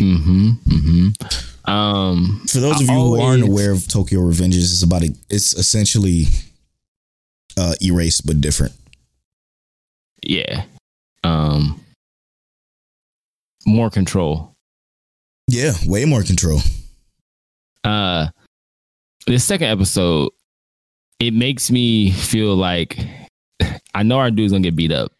Speaker 4: Mm-hmm. Mm-hmm. Um
Speaker 3: For those of you who aren't aware of Tokyo Revengers, it's about a, it's essentially uh erased but different.
Speaker 4: yeah. Um more control.
Speaker 3: Yeah, way more control.
Speaker 4: Uh the second episode, it makes me feel like I know our dude's gonna get beat up.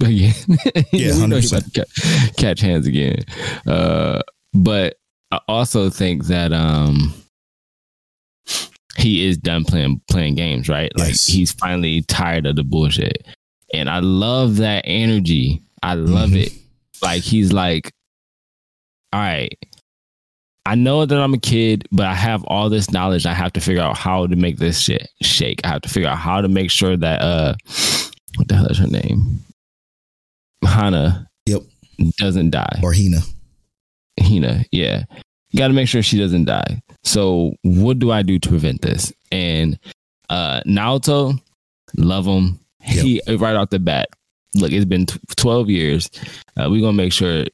Speaker 4: again.
Speaker 3: Yeah,
Speaker 4: We know he's
Speaker 3: 100%.
Speaker 4: about to ca- catch hands again. Uh, but I also think that um he is done playing playing games, right? Like
Speaker 3: Yes.
Speaker 4: he's finally tired of the bullshit. And I love that energy. I love
Speaker 3: Mhm.
Speaker 4: it. Like he's like, all right, I know that I'm a kid, but I have all this knowledge. I have to figure out how to make this shit shake. I have to figure out how to make sure that uh what the hell is her name? Hana
Speaker 3: Yep.
Speaker 4: doesn't die.
Speaker 3: Or Hina.
Speaker 4: Hina, yeah. You gotta make sure she doesn't die. So what do I do to prevent this? And uh Naoto, love him. He right off the bat. Look, it's been t- 12 years. Uh, we're gonna make sure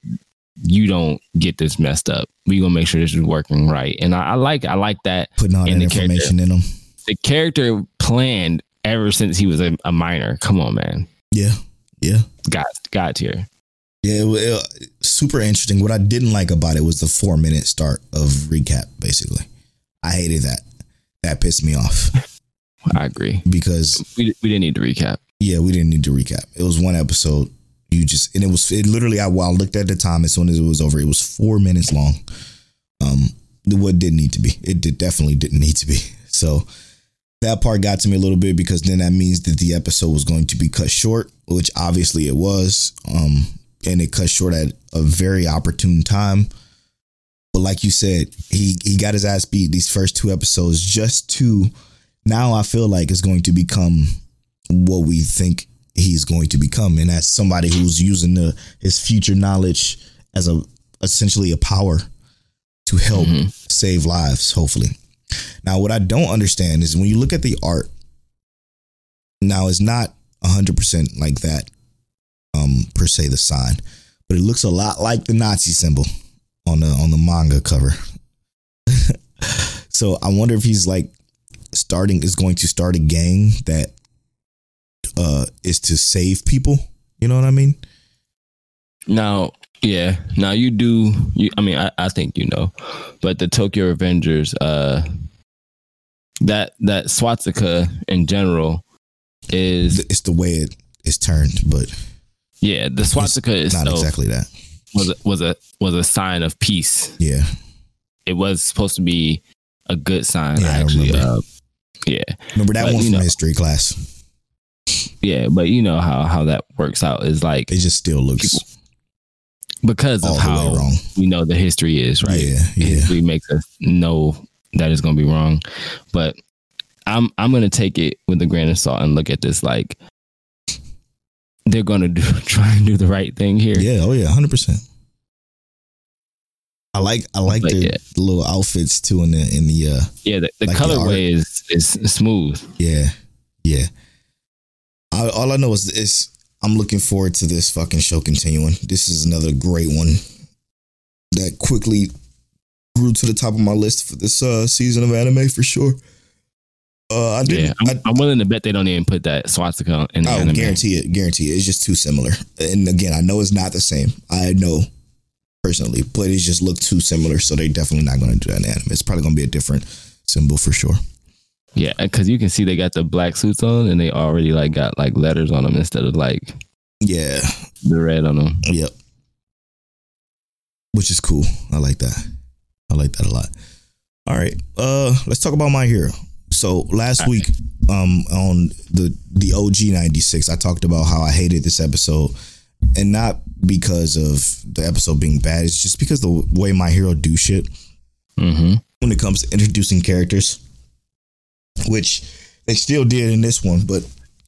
Speaker 4: you don't get this messed up. We're gonna make sure this is working right. And I, I like I like that
Speaker 3: Putting all that
Speaker 4: And the character.
Speaker 3: information in them.
Speaker 4: the character planned ever since he was a, a minor. Come on, man.
Speaker 3: Yeah. Yeah.
Speaker 4: Got, got here.
Speaker 3: Yeah, super interesting. What I didn't like about it was the four minute start of recap. Basically, I hated that. That pissed me off
Speaker 4: I agree.
Speaker 3: because
Speaker 4: We, we didn't need to recap.
Speaker 3: yeah, we didn't need to recap. It was one episode. You just and it was it literally. I, while I looked at the time as soon as it was over, it was four minutes long. Um, what didn't need to be. It did definitely didn't need to be. So that part got to me a little bit because then that means that the episode was going to be cut short, which obviously it was. Um, and it cut short at a very opportune time. But like you said, he he got his ass beat these first two episodes just to now I feel like it's going to become what we think he's going to become. And as somebody who's using the his future knowledge as a essentially a power to help
Speaker 4: Mhm.
Speaker 3: save lives, hopefully. Now, what I don't understand is when you look at the art, now it's not 100% like that, um, per se, the sign, but it looks a lot like the Nazi symbol on the on the manga cover. so I wonder if he's like starting is going to start a gang that uh is to save people. You know what I mean?
Speaker 4: Now, yeah. Now you do. You, I mean, I, I think you know, but the Tokyo Revengers, uh, that that swastika in general is
Speaker 3: It's the way it is turned, but
Speaker 4: yeah. The swastika
Speaker 3: is
Speaker 4: not
Speaker 3: exactly that.
Speaker 4: was a, was a was a sign of peace.
Speaker 3: Yeah.
Speaker 4: It was supposed to be a good sign.
Speaker 3: Yeah,
Speaker 4: actually, uh, yeah,
Speaker 3: Remember that
Speaker 4: But,
Speaker 3: one from
Speaker 4: know.
Speaker 3: history class?
Speaker 4: yeah. But you know how how that works out is like
Speaker 3: It just still looks
Speaker 4: People- because of how
Speaker 3: wrong.
Speaker 4: we know the history is right.
Speaker 3: Yeah, yeah.
Speaker 4: history makes us know that it's going to be wrong. But I'm I'm going to take it with a grain of salt and look at this like they're going to do try and do the right thing here.
Speaker 3: Yeah, oh yeah, hundred percent. I like I like the,
Speaker 4: yeah.
Speaker 3: the little outfits too in the in the uh
Speaker 4: Yeah, the, the
Speaker 3: Like the
Speaker 4: colorway is is smooth.
Speaker 3: yeah yeah. I, all I know is is I'm looking forward to this fucking show continuing. This is another great one that quickly grew to the top of my list for this uh, season of anime for sure. Uh, I
Speaker 4: Yeah,
Speaker 3: didn't.
Speaker 4: I'm,
Speaker 3: I,
Speaker 4: I'm willing to bet they don't even put that swastika in the
Speaker 3: oh,
Speaker 4: anime.
Speaker 3: guarantee it. Guarantee it. It's just too similar. And again, I know it's not the same. I know personally, but it just looked too similar. So they're definitely not going to do that in anime. It's probably going to be a different symbol for sure.
Speaker 4: Yeah, because you can see they got the black suits on and they already like got like letters on them instead of like
Speaker 3: Yeah.
Speaker 4: the red on them.
Speaker 3: Yep. Which is cool. I like that. I like that a lot. All right. Uh let's talk about my hero. So last
Speaker 4: All
Speaker 3: week um on the the OG 96 I talked about how I hated this episode and not because of the episode being bad it's just because the way my hero do shit.
Speaker 4: Mm-hmm.
Speaker 3: when it comes to introducing characters which they still did in this one but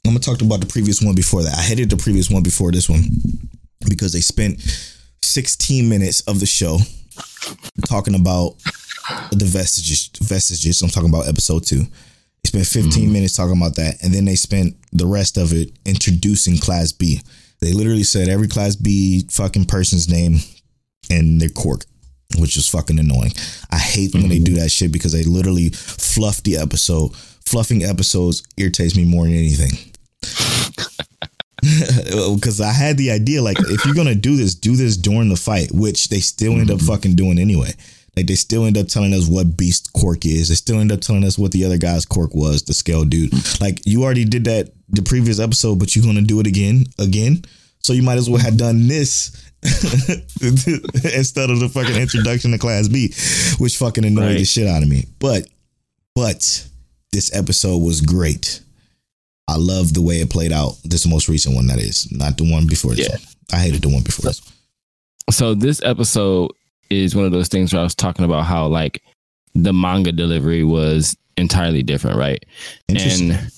Speaker 3: I'm gonna talk about the previous one before that. I hated the previous one before this one because they spent 16 minutes of the show talking about the vestiges vestiges. I'm talking about episode 2 they spent 15 minutes talking about that and then they spent the rest of it introducing class B they literally said every class B fucking person's name and their quirk which is fucking annoying. I hate when they do mm-hmm. that shit because they literally fluff the episode. Fluffing episodes irritates me more than anything. Because I had the idea, like, if you're gonna do this, do this during the fight, which they still end up mm-hmm. fucking doing anyway. Like, they still end up telling us what Beast quirk is. They still end up telling us what the other guy's quirk was, the scale dude. Like, you already did that the previous episode, but you're gonna do it again, again. So you might as well have done this instead of the fucking introduction to Class B, which fucking annoyed the shit out of me. But, but this episode was great. I love the way it played out. This most recent one, that is, not the one before this.
Speaker 4: Yeah.
Speaker 3: one. I hated the one before this.
Speaker 4: So this episode is one of those things where I was talking about how like the manga delivery was entirely different, right? And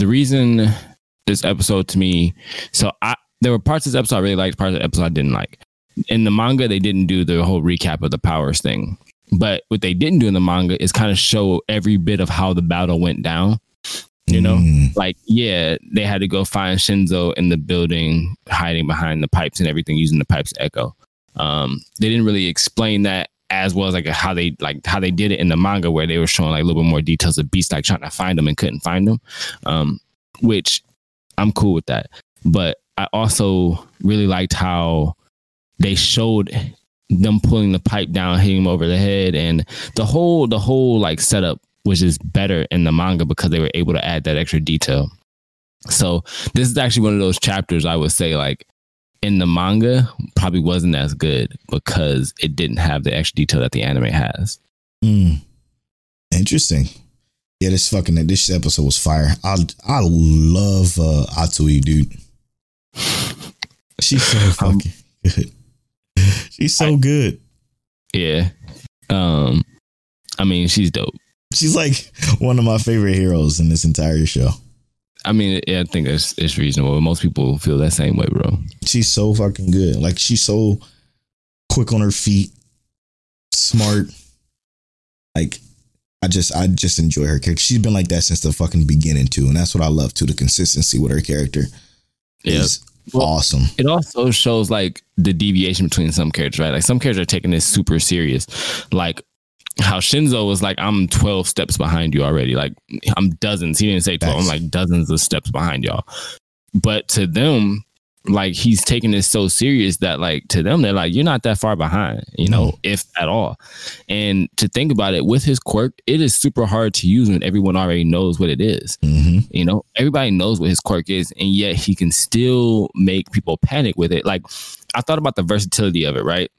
Speaker 4: the reason this episode to me, so I there were parts of this episode I really liked, parts of the episode I didn't like. In the manga, they didn't do the whole recap of the powers thing. But what they didn't do in the manga is kind of show every bit of how the battle went down. You know?
Speaker 3: Mm,
Speaker 4: Like, yeah, they had to go find Shinso in the building, hiding behind the pipes and everything, using the pipes to echo. Um, they didn't really explain that as well as like how they like how they did it in the manga, where they were showing like a little bit more details of Beast like trying to find them and couldn't find them. Um, which I'm cool with that. But I also really liked how they showed them pulling the pipe down, hitting him over the head, and the whole the whole like setup was just better in the manga because they were able to add that extra detail. So this is actually one of those chapters I would say like in the manga probably wasn't as good because it didn't have the extra detail that the anime has.
Speaker 3: mm. Interesting. Yeah, this fucking this episode was fire. I I love uh Asui, dude. She's so
Speaker 4: Um,
Speaker 3: fucking good. She's so good.
Speaker 4: Yeah. Um I mean she's dope.
Speaker 3: She's like one of my favorite heroes in this entire show.
Speaker 4: I mean, yeah, I think it's it's reasonable. Most people feel that same way, bro.
Speaker 3: She's so fucking good. Like she's so quick on her feet, smart. Like I just I just enjoy her character. She's been like that since the fucking beginning too, and that's what I love too. The consistency with her character
Speaker 4: Yeah.
Speaker 3: is
Speaker 4: Well-
Speaker 3: awesome.
Speaker 4: It also shows like the deviation between some characters, right? Like some characters are taking this super serious. Like how Shinso was like, I'm 12 steps behind you already. Like I'm dozens. He didn't say 12. I'm like dozens of steps behind y'all. But to them, like he's taking this so serious that like to them, they're like, you're not that far behind, you know,
Speaker 3: No.
Speaker 4: if at all. And to think about it with his quirk, it is super hard to use when everyone already knows what it is.
Speaker 3: hmm
Speaker 4: You know, everybody knows what his quirk is, and yet he can still make people panic with it. Like, I thought about the versatility of it, right?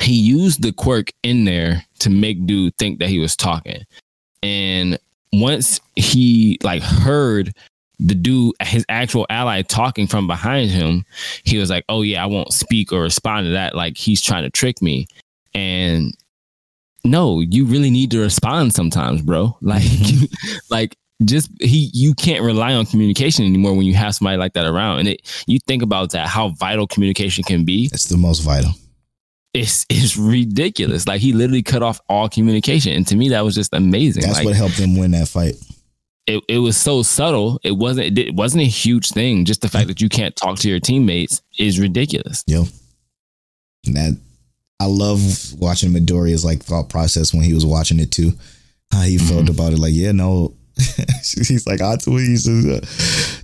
Speaker 4: He used the quirk in there to make dude think that he was talking. And once he like heard the dude, his actual ally talking from behind him, he was like, Oh yeah, I won't speak or respond to that. Like he's trying to trick me. And no, you really need to respond sometimes, bro. Like like just he you can't rely on communication anymore when you have somebody like that around and it you think about that how vital communication can be
Speaker 3: It's the most vital.
Speaker 4: It's it's ridiculous like he literally cut off all communication and to me that was just amazing
Speaker 3: That's
Speaker 4: like
Speaker 3: what helped him win that fight.
Speaker 4: it, it was so subtle. It wasn't it, wasn't a huge thing. Just the fact that you can't talk to your teammates is ridiculous.
Speaker 3: Yo. And that I love watching Midoriya's like thought process when he was watching it too. How he felt mm-hmm. about it. Like, yeah, no. He's like, I told you,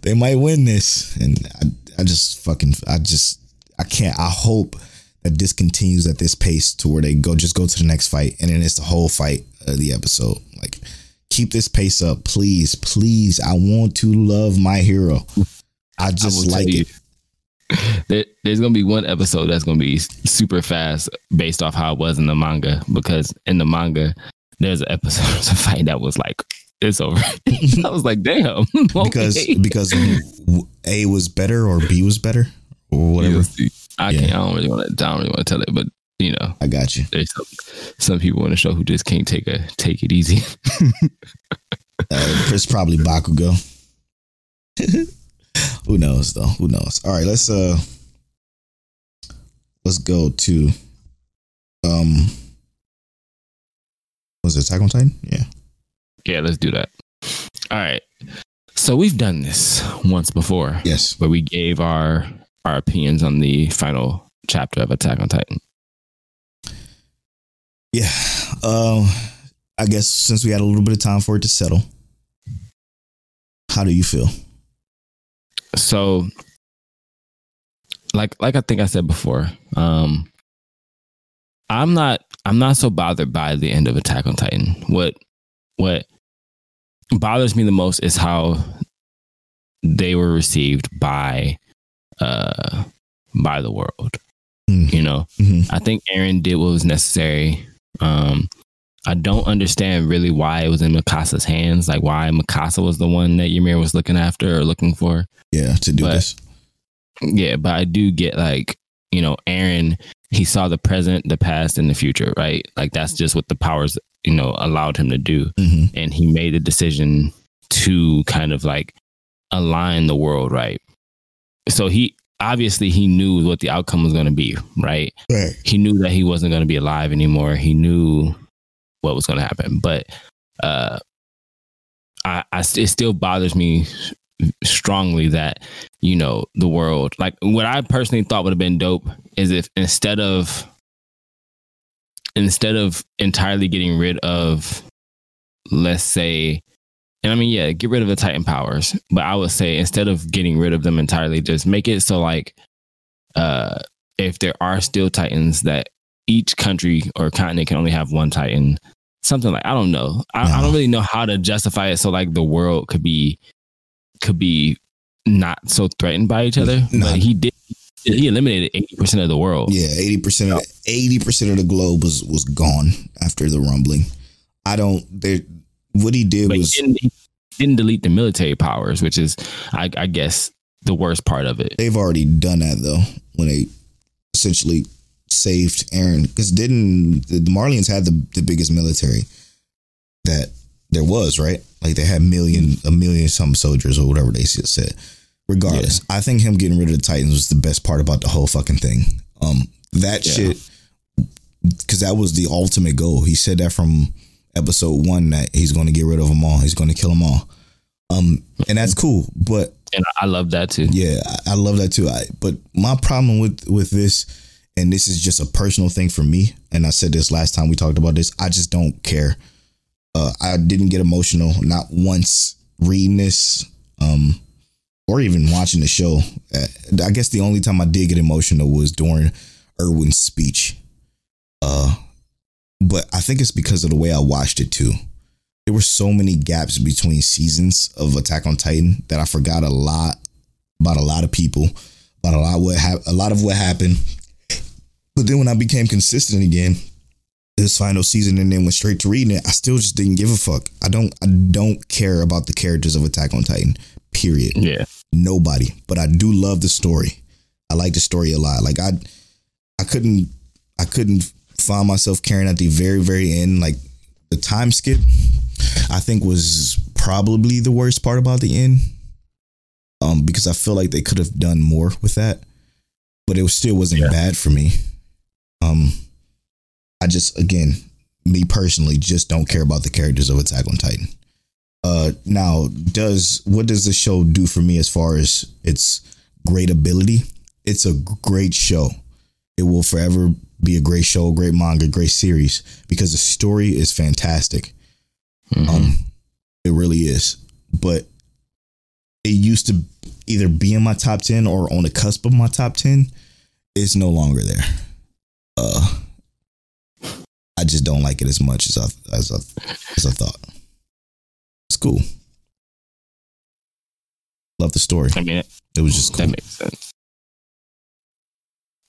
Speaker 3: they might win this. And I, I just fucking, I just, I can't, I hope that this continues at this pace to where they go, just go to the next fight. And then it's the whole fight of the episode. Like, keep this pace up, please, please. I want to love my hero. I just
Speaker 4: tell
Speaker 3: like it.
Speaker 4: There, there's gonna be one episode that's gonna be super fast based off how it was in the manga because in the manga there's an episode there's a fight that was like it's over. I was like, damn,
Speaker 3: Because
Speaker 4: okay.
Speaker 3: because A was better or B was better or whatever.
Speaker 4: I
Speaker 3: Yeah.
Speaker 4: can't. I don't really want to. I don't really want to tell it, but you know,
Speaker 3: I got you.
Speaker 4: there's some, some people in the show who just can't take a take it easy.
Speaker 3: Uh, it's probably Bakugo. Who knows though? Who knows? All right, let's uh let's go to um was it Attack on Titan? Yeah.
Speaker 4: yeah, let's do that. All right. So we've done this once before,
Speaker 3: Yes.
Speaker 4: where we gave our our opinions on the final chapter of Attack on Titan.
Speaker 3: Yeah. Um I guess since we had a little bit of time for it to settle. How do you feel?
Speaker 4: so like like I think I said before, um I'm not I'm not so bothered by the end of Attack on Titan. What what bothers me the most is how they were received by uh by the world.
Speaker 3: Hmm.
Speaker 4: You know,
Speaker 3: Mhm.
Speaker 4: I think Eren did what was necessary. Um I don't understand really why it was in Mikasa's hands, like why Mikasa was the one that Ymir was looking after or looking for.
Speaker 3: Yeah, to do
Speaker 4: But-
Speaker 3: this.
Speaker 4: Yeah, but I do get like, you know, Eren, he saw the present, the past, and the future, right? Like that's just what the powers, you know, allowed him to do.
Speaker 3: hmm
Speaker 4: And he made the decision to kind of like align the world, right? So he obviously he knew what the outcome was going to be, right?
Speaker 3: Right.
Speaker 4: He knew that he wasn't going to be alive anymore. He knew what was going to happen, but uh I, I it still bothers me strongly that you know the world like what i personally thought would have been dope is if instead of instead of entirely getting rid of let's say and i mean yeah get rid of the titan powers but i would say instead of getting rid of them entirely just make it so like uh if there are still titans that each country or continent can only have one titan something like i don't know I, I don't really know how to justify it so like the world could be could be not so threatened by each other.
Speaker 3: No.
Speaker 4: But he did. He eliminated eighty percent of the world.
Speaker 3: Yeah, eighty percent of eighty percent of the globe was was gone after the rumbling. I don't. There, what he did
Speaker 4: but he
Speaker 3: was
Speaker 4: didn't, he didn't delete the military powers, which is, I, I guess, the worst part of it.
Speaker 3: they've already done that though when they essentially saved Eren because didn't the, Marleyans had the the biggest military that there was right like they had million a million some soldiers or whatever they said. Regardless, I think him getting rid of the Titans was the best part about the whole fucking thing. Um, that
Speaker 4: Yeah.
Speaker 3: shit because that was the ultimate goal. He said that from episode one that he's going to get rid of them all. He's going to kill them all. Um, and that's cool, but
Speaker 4: And I love that too.
Speaker 3: yeah, I, I love that too. I, but my problem with with this, and this is just a personal thing for me, and I said this last time we talked about this. I just don't care. Uh, I didn't get emotional not once reading this, um, or even watching the show. Uh, I guess the only time I did get emotional was during Erwin's speech. Uh, but I think it's because of the way I watched it too. There were so many gaps between seasons of Attack on Titan that I forgot a lot about a lot of people, about a lot what hap- a lot of what happened. But then when I became consistent again, this final season and then went straight to reading it, I still just didn't give a fuck. I don't I don't care about the characters of Attack on Titan. Period.
Speaker 4: Yeah.
Speaker 3: Nobody. But I do love the story. I like the story a lot. Like I I couldn't I couldn't find myself caring at the very, very end. Like the time skip, I think was probably the worst part about the end. Um, because I feel like they could have done more with that. But it was, still wasn't
Speaker 4: Yeah.
Speaker 3: bad for me. Um I just again, me personally, just don't care about the characters of Attack on Titan. Uh, now, does what does the show do for me as far as its great ability? It's a great show. It will forever be a great show, great manga, great series because the story is fantastic.
Speaker 4: Mhm.
Speaker 3: Um, it really is. But it used to either be in my top ten or on the cusp of my top ten. It's no longer there. Uh, I just don't like it as much as I as I as I thought. It's cool. Love the story.
Speaker 4: I mean,
Speaker 3: It was just cool.
Speaker 4: that makes sense.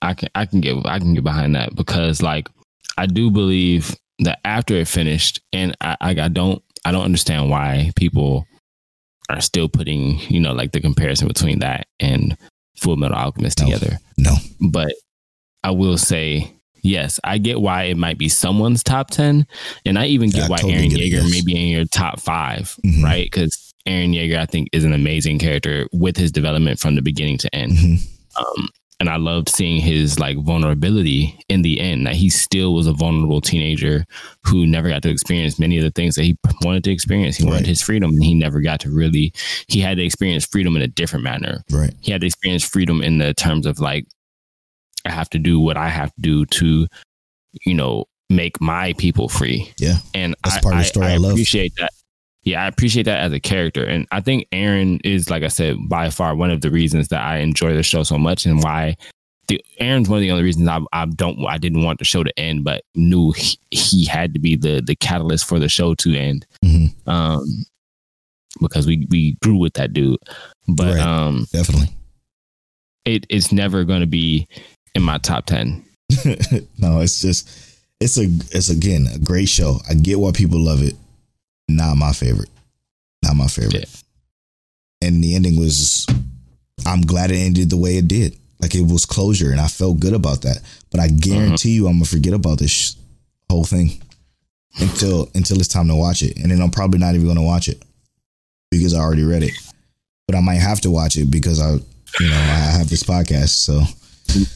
Speaker 4: I can I can get I can get behind that because like I do believe that after it finished, and I I, don't I don't understand why people are still putting you know like the comparison between that and Fullmetal Alchemist
Speaker 3: No.
Speaker 4: together.
Speaker 3: No.
Speaker 4: but I will say yes, I get why it might be someone's top ten, and I even get
Speaker 3: I
Speaker 4: why
Speaker 3: totally
Speaker 4: Eren
Speaker 3: get
Speaker 4: Yeager may be in your top 5
Speaker 3: Mhm.
Speaker 4: right? Because Eren Yeager, I think, is an amazing character with his development from the beginning to end.
Speaker 3: Mhm.
Speaker 4: Um, and I loved seeing his like vulnerability in the end. That he still was a vulnerable teenager who never got to experience many of the things that he wanted to experience. He wanted his freedom, and he never got to really. He had to experience freedom in a different manner
Speaker 3: Right.
Speaker 4: he had to experience freedom in the terms of like I have to do what I have to do to, you know, make my people free.
Speaker 3: Yeah.
Speaker 4: And
Speaker 3: That's
Speaker 4: I,
Speaker 3: part of the
Speaker 4: I-
Speaker 3: story
Speaker 4: I,
Speaker 3: I love.
Speaker 4: appreciate that. Yeah, I appreciate that as a character. And I think Eren is, like I said, by far one of the reasons that I enjoy the show so much and why the Eren's one of the only reasons I, I don't I didn't want the show to end, but knew he, he had to be the the catalyst for the show to end.
Speaker 3: Mhm.
Speaker 4: Um because we we grew with that dude. But
Speaker 3: Right.
Speaker 4: um
Speaker 3: Definitely.
Speaker 4: it it's never going to be in my top 10
Speaker 3: no, it's just it's a it's again a great show. I get why people love it. Not my favorite. Not my favorite. And the ending was I'm glad it ended the way it did. Like it was closure and I felt good about that. But I guarantee you I'm gonna forget about this sh- whole thing until until it's time to watch it. And then I'm probably not even gonna watch it because I already read it. But I might have to watch it because I you know, I have this podcast. So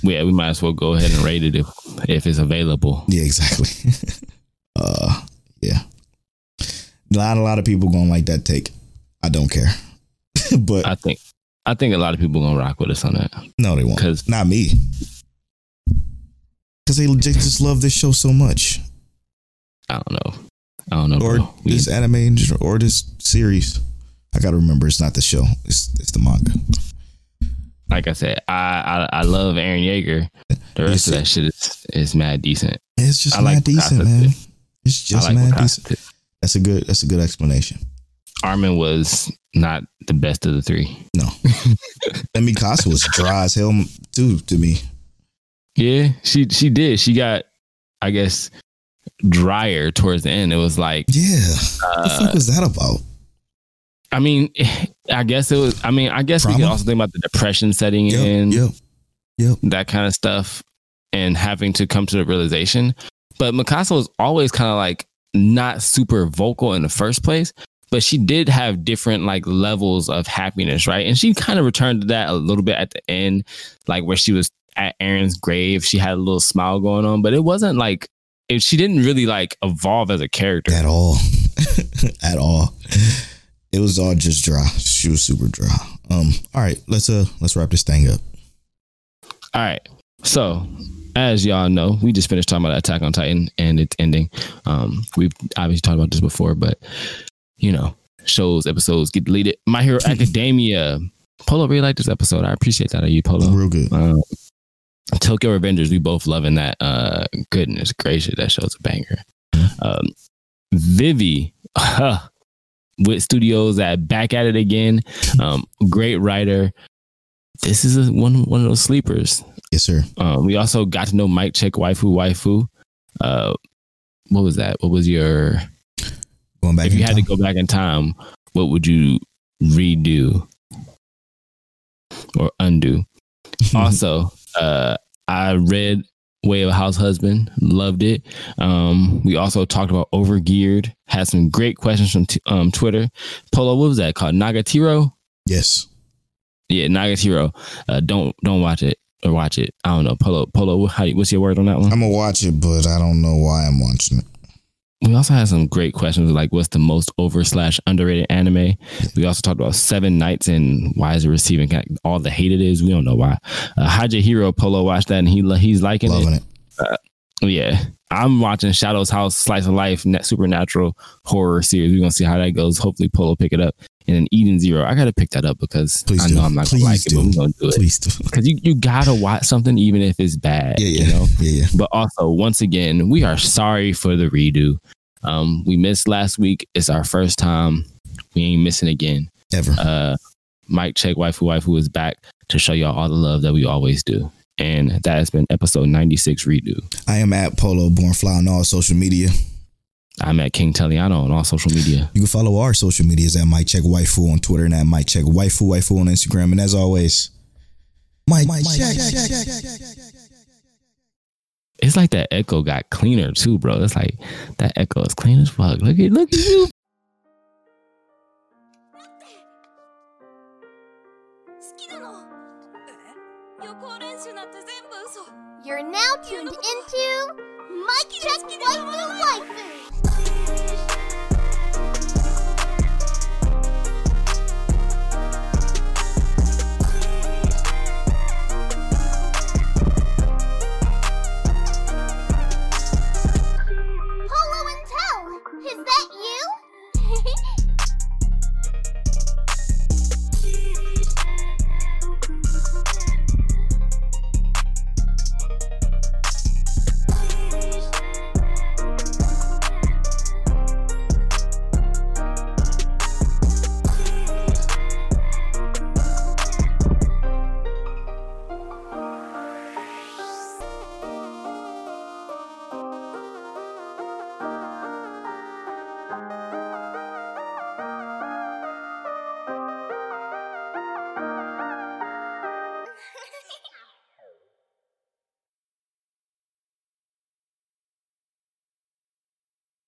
Speaker 4: yeah we might as well go ahead and rate it if if it's available
Speaker 3: Yeah, exactly. uh, yeah. Not a lot of people gonna like that take. I don't care, but
Speaker 4: i think i think a lot of people gonna rock with us on that
Speaker 3: no, they won't.
Speaker 4: Cause
Speaker 3: Not me, because they just just love this show so much,
Speaker 4: i don't know i don't know
Speaker 3: or
Speaker 4: bro. We-
Speaker 3: this anime or this series. I gotta remember it's not the show; it's it's the manga.
Speaker 4: like i said I, I i love Eren Yeager. the rest of that shit is is mad decent
Speaker 3: It's just
Speaker 4: I like
Speaker 3: mad decent, man. It's just
Speaker 4: like
Speaker 3: mad decent. That's a good. That's a good explanation.
Speaker 4: armin was not the best of the three
Speaker 3: No, and Mikasa was dry as hell too to me.
Speaker 4: yeah she she did she got i guess drier towards the end it was like
Speaker 3: Yeah, what the
Speaker 4: uh,
Speaker 3: fuck was that about?
Speaker 4: I mean, I guess it was. I mean, I guess we can also think about the depression setting
Speaker 3: Yep,
Speaker 4: in,
Speaker 3: yep.
Speaker 4: that kind of stuff, and having to come to the realization. But Mikasa was always kind of like not super vocal in the first place, but she did have different like levels of happiness, right? And she kind of returned to that a little bit at the end, like where she was at Eren's grave. She had a little smile going on, but it wasn't like if she didn't really like evolve as a character.
Speaker 3: at all at all it was all just dry she was super dry um all right let's uh let's wrap this thing up
Speaker 4: All right. So, as y'all know, we just finished talking about Attack on Titan and its ending. Um, we've obviously talked about this before, but you know, shows, episodes get deleted. My Hero Academia. Polo really liked this episode. I appreciate that. Are you Polo?
Speaker 3: real good
Speaker 4: Um, Tokyo Revengers, we both loving that. Uh, goodness gracious, that show's a banger. Um, Vivy, Wit Studios that back at it again. Um, great writer. This is a, one one of those sleepers.
Speaker 3: yes sir
Speaker 4: Um, we also got to know Mike Check Waifu Waifu. Uh, what was that? What was your?
Speaker 3: going back
Speaker 4: if you had to go back in time, what would you redo or undo? also, uh, I read Way of a House Husband, loved it. Um, we also talked about Overgeared, had some great questions from t- um, Twitter. Polo, what was that called? Nagatoro?
Speaker 3: yes
Speaker 4: Yeah, Nagatoro. Uh, don't don't watch it or watch it. I don't know. Polo, Polo. How, what's your word on that one?
Speaker 3: i'm gonna watch it but i don't know why i'm watching it
Speaker 4: we also had some great questions like what's the most over slash underrated anime. We also talked about Seven Knights and why is it receiving all the hate it is. We don't know why. Uh, Higehiro Polo watched that and he he's liking
Speaker 3: Loving
Speaker 4: it.
Speaker 3: it.
Speaker 4: Yeah, I'm watching Shadow's House Slice of Life net supernatural horror series. We're gonna see how that goes. Hopefully, Polo pick it up. And then Eden Zero, I gotta pick that up because
Speaker 3: Please
Speaker 4: I
Speaker 3: do.
Speaker 4: know I'm not
Speaker 3: Please
Speaker 4: gonna like
Speaker 3: do.
Speaker 4: it, but we're gonna do it
Speaker 3: Please do.
Speaker 4: because you, you gotta watch something even if it's bad.
Speaker 3: Yeah, yeah,
Speaker 4: You know.
Speaker 3: yeah, yeah.
Speaker 4: But also, once again, we are sorry for the redo. Um, we missed last week. It's our first time. We ain't missing again.
Speaker 3: Ever.
Speaker 4: Uh, Mike Check Waifu Waifu is back to show y'all all the love that we always do. And that has been episode 96 redo.
Speaker 3: I am at Polo Born Fly on all social media.
Speaker 4: I'm at King Taliano on all social media.
Speaker 3: You can follow our social medias at Mike Check Waifu on Twitter and at Mike Check Waifu Waifu on Instagram. And as always, Mike, Mike check, check, check,
Speaker 4: It's like that echo got cleaner too, bro. It's like that echo is clean as fuck. Look at look at you.
Speaker 2: You're now tuned into Mike Check Waifu Waifu. Bye.